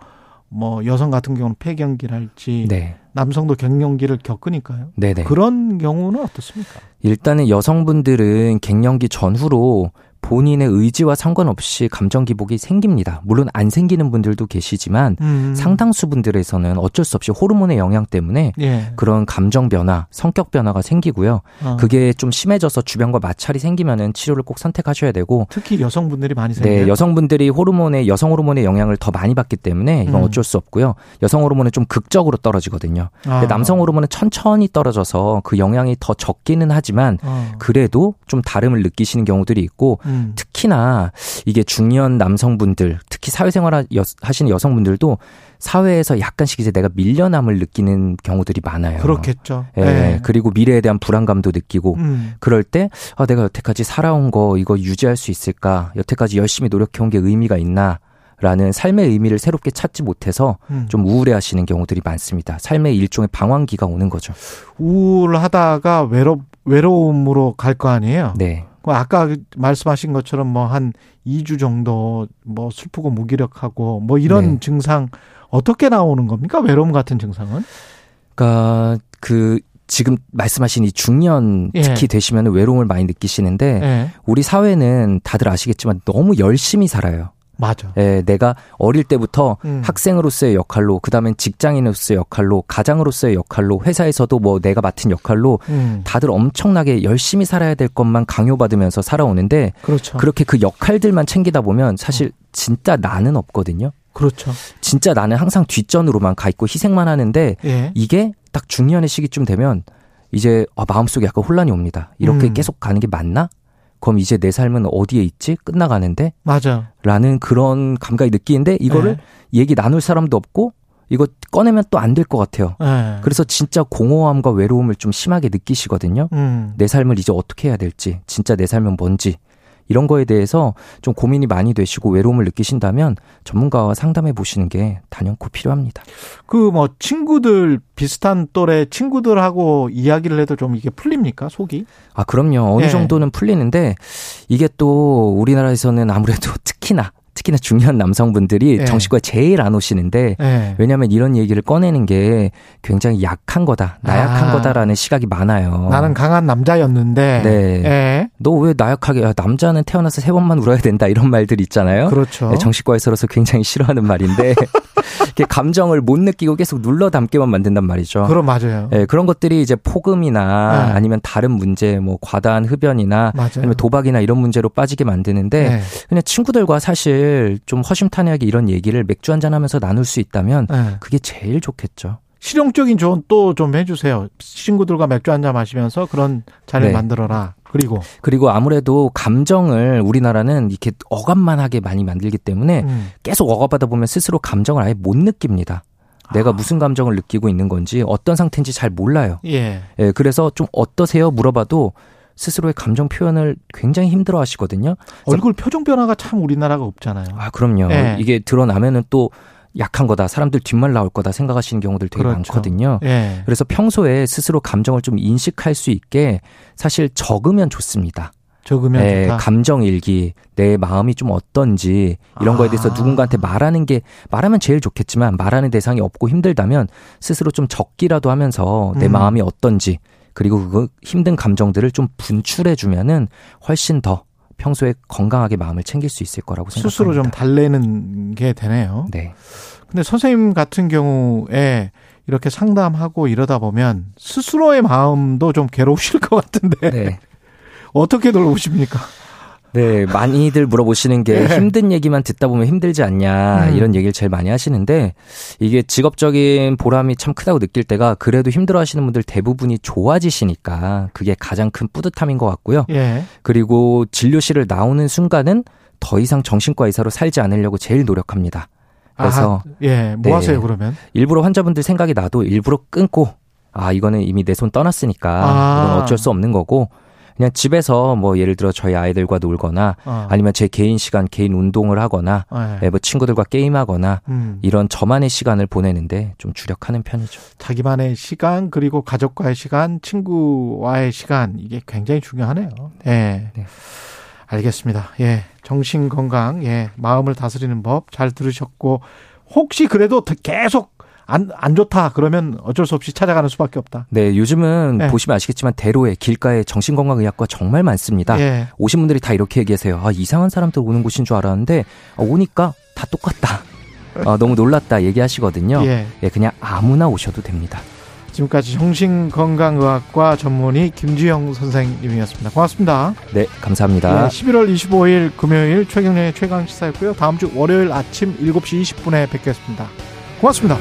뭐 여성 같은 경우는 폐경기를 할지 네. 남성도 갱년기를 겪으니까요. 네네. 그런 경우는 어떻습니까? 일단은 여성분들은 갱년기 전후로 본인의 의지와 상관없이 감정 기복이 생깁니다. 물론 안 생기는 분들도 계시지만 음. 상당수 분들에서는 어쩔 수 없이 호르몬의 영향 때문에 예. 그런 감정 변화, 성격 변화가 생기고요. 어. 그게 좀 심해져서 주변과 마찰이 생기면은 치료를 꼭 선택하셔야 되고 특히 여성분들이 많이 생겨요. 네, 여성분들이 호르몬의 여성 호르몬의 영향을 더 많이 받기 때문에 이건 음. 어쩔 수 없고요. 여성 호르몬은 좀 극적으로 떨어지거든요. 아. 남성 호르몬은 천천히 떨어져서 그 영향이 더 적기는 하지만 어. 그래도 좀 다름을 느끼시는 경우들이 있고 음. 특히나 이게 중년 남성분들, 특히 사회생활 하시는 여성분들도 사회에서 약간씩 이제 내가 밀려남을 느끼는 경우들이 많아요. 그렇겠죠. 예. 네. 그리고 미래에 대한 불안감도 느끼고 음. 그럴 때 아, 내가 여태까지 살아온 거 이거 유지할 수 있을까? 여태까지 열심히 노력해온 게 의미가 있나? 라는 삶의 의미를 새롭게 찾지 못해서 음. 좀 우울해 하시는 경우들이 많습니다. 삶의 일종의 방황기가 오는 거죠. 우울하다가 외로, 외로움으로 갈 거 아니에요? 네. 그 아까 말씀하신 것처럼 뭐 한 2주 정도 뭐 슬프고 무기력하고 뭐 이런 네. 증상 어떻게 나오는 겁니까? 외로움 같은 증상은? 그러니까 그 지금 말씀하신 이 중년 예. 특히 예. 되시면 외로움을 많이 느끼시는데 예. 우리 사회는 다들 아시겠지만 너무 열심히 살아요. 맞아. 예, 내가 어릴 때부터 음. 학생으로서의 역할로, 그 다음엔 직장인으로서의 역할로, 가장으로서의 역할로, 회사에서도 뭐 내가 맡은 역할로 음. 다들 엄청나게 열심히 살아야 될 것만 강요받으면서 살아오는데 그렇죠. 그렇게 그 역할들만 챙기다 보면 사실 어. 진짜 나는 없거든요. 그렇죠. 진짜 나는 항상 뒷전으로만 가 있고 희생만 하는데 예. 이게 딱 중년의 시기쯤 되면 이제 아, 마음속에 약간 혼란이 옵니다. 이렇게 음. 계속 가는 게 맞나? 그럼 이제 내 삶은 어디에 있지? 끝나가는데? 맞아. 라는 그런 감각이 느끼는데 이거를 네. 얘기 나눌 사람도 없고 이거 꺼내면 또 안 될 것 같아요. 네. 그래서 진짜 공허함과 외로움을 좀 심하게 느끼시거든요. 음. 내 삶을 이제 어떻게 해야 될지, 진짜 내 삶은 뭔지, 이런 거에 대해서 좀 고민이 많이 되시고 외로움을 느끼신다면 전문가와 상담해 보시는 게 단연코 필요합니다. 그 뭐 친구들 비슷한 또래 친구들하고 이야기를 해도 좀 이게 풀립니까 속이? 아 그럼요 어느 네. 정도는 풀리는데 이게 또 우리나라에서는 아무래도 (laughs) 특히나 특히나 중년 남성분들이 네. 정신과에 제일 안 오시는데 네. 왜냐하면 이런 얘기를 꺼내는 게 굉장히 약한 거다 나약한 아. 거다라는 시각이 많아요. 나는 강한 남자였는데 네. 네. 너왜 나약하게 야, 남자는 태어나서 세 번만 울어야 된다 이런 말들 있잖아요. 그렇죠. 네, 정신과에서로서 굉장히 싫어하는 말인데 (laughs) 이렇게 감정을 못 느끼고 계속 눌러 담게만 만든단 말이죠. 그럼 맞아요. 네, 그런 것들이 이제 폭음이나 네. 아니면 다른 문제 뭐 과다한 흡연이나 맞아요. 아니면 도박이나 이런 문제로 빠지게 만드는데 네. 그냥 친구들과 사실 좀 허심탄회하게 이런 얘기를 맥주 한잔 하면서 나눌 수 있다면 네. 그게 제일 좋겠죠. 실용적인 조언 또 좀 해주세요. 친구들과 맥주 한 잔 마시면서 그런 자리를 네. 만들어라. 그리고 그리고 아무래도 감정을 우리나라는 이렇게 어감만하게 많이 만들기 때문에 음. 계속 억압하다 보면 스스로 감정을 아예 못 느낍니다. 내가 아. 무슨 감정을 느끼고 있는 건지 어떤 상태인지 잘 몰라요. 예. 예. 그래서 좀 어떠세요 물어봐도 스스로의 감정 표현을 굉장히 힘들어 하시거든요. 얼굴 표정 변화가 참 우리나라가 없잖아요. 아, 그럼요. 예. 이게 드러나면은 또 약한 거다, 사람들 뒷말 나올 거다 생각하시는 경우들 되게 그렇죠. 많거든요. 예. 그래서 평소에 스스로 감정을 좀 인식할 수 있게 사실 적으면 좋습니다. 적으면 네, 좋다. 감정 일기, 내 마음이 좀 어떤지 이런 아. 거에 대해서 아. 누군가한테 말하는 게 말하면 제일 좋겠지만 말하는 대상이 없고 힘들다면 스스로 좀 적기라도 하면서 내 음. 마음이 어떤지 그리고 그 힘든 감정들을 좀 분출해 주면은 훨씬 더 평소에 건강하게 마음을 챙길 수 있을 거라고 생각합니다. 스스로 좀 달래는 게 되네요. 네. 근데 선생님 같은 경우에 이렇게 상담하고 이러다 보면 스스로의 마음도 좀 괴로우실 (laughs) 것 같은데 네. 어떻게 돌보십니까? 네, 많이들 물어보시는 게 네. 힘든 얘기만 듣다 보면 힘들지 않냐 음. 이런 얘기를 제일 많이 하시는데 이게 직업적인 보람이 참 크다고 느낄 때가 그래도 힘들어 하시는 분들 대부분이 좋아지시니까 그게 가장 큰 뿌듯함인 것 같고요. 예. 그리고 진료실을 나오는 순간은 더 이상 정신과 의사로 살지 않으려고 제일 노력합니다. 그래서 아, 예, 뭐 네, 하세요 그러면? 일부러 환자분들 생각이 나도 일부러 끊고 아 이거는 이미 내 손 떠났으니까 아. 이건 어쩔 수 없는 거고 그냥 집에서 뭐 예를 들어 저희 아이들과 놀거나 어. 아니면 제 개인 시간 개인 운동을 하거나 네. 뭐 친구들과 게임하거나 음. 이런 저만의 시간을 보내는데 좀 주력하는 편이죠. 자기만의 시간 그리고 가족과의 시간, 친구와의 시간 이게 굉장히 중요하네요. 네. 네. 알겠습니다. 예. 정신 건강, 예. 마음을 다스리는 법 잘 들으셨고 혹시 그래도 계속 안, 안 좋다 그러면 어쩔 수 없이 찾아가는 수밖에 없다. 네, 요즘은 네. 보시면 아시겠지만 대로에 길가에 정신건강의학과 정말 많습니다. 네. 오신 분들이 다 이렇게 얘기하세요. 아, 이상한 사람들 오는 곳인 줄 알았는데 아, 오니까 다 똑같다. (laughs) 아, 너무 놀랐다 얘기하시거든요. 예. 예, 그냥 아무나 오셔도 됩니다. 지금까지 정신건강의학과 전문의 김주영 선생님이었습니다. 고맙습니다. 네, 감사합니다. 네, 11월 25일 금요일 최경련의 최강시사였고요. 다음 주 월요일 아침 7시 20분에 뵙겠습니다. 고맙습니다.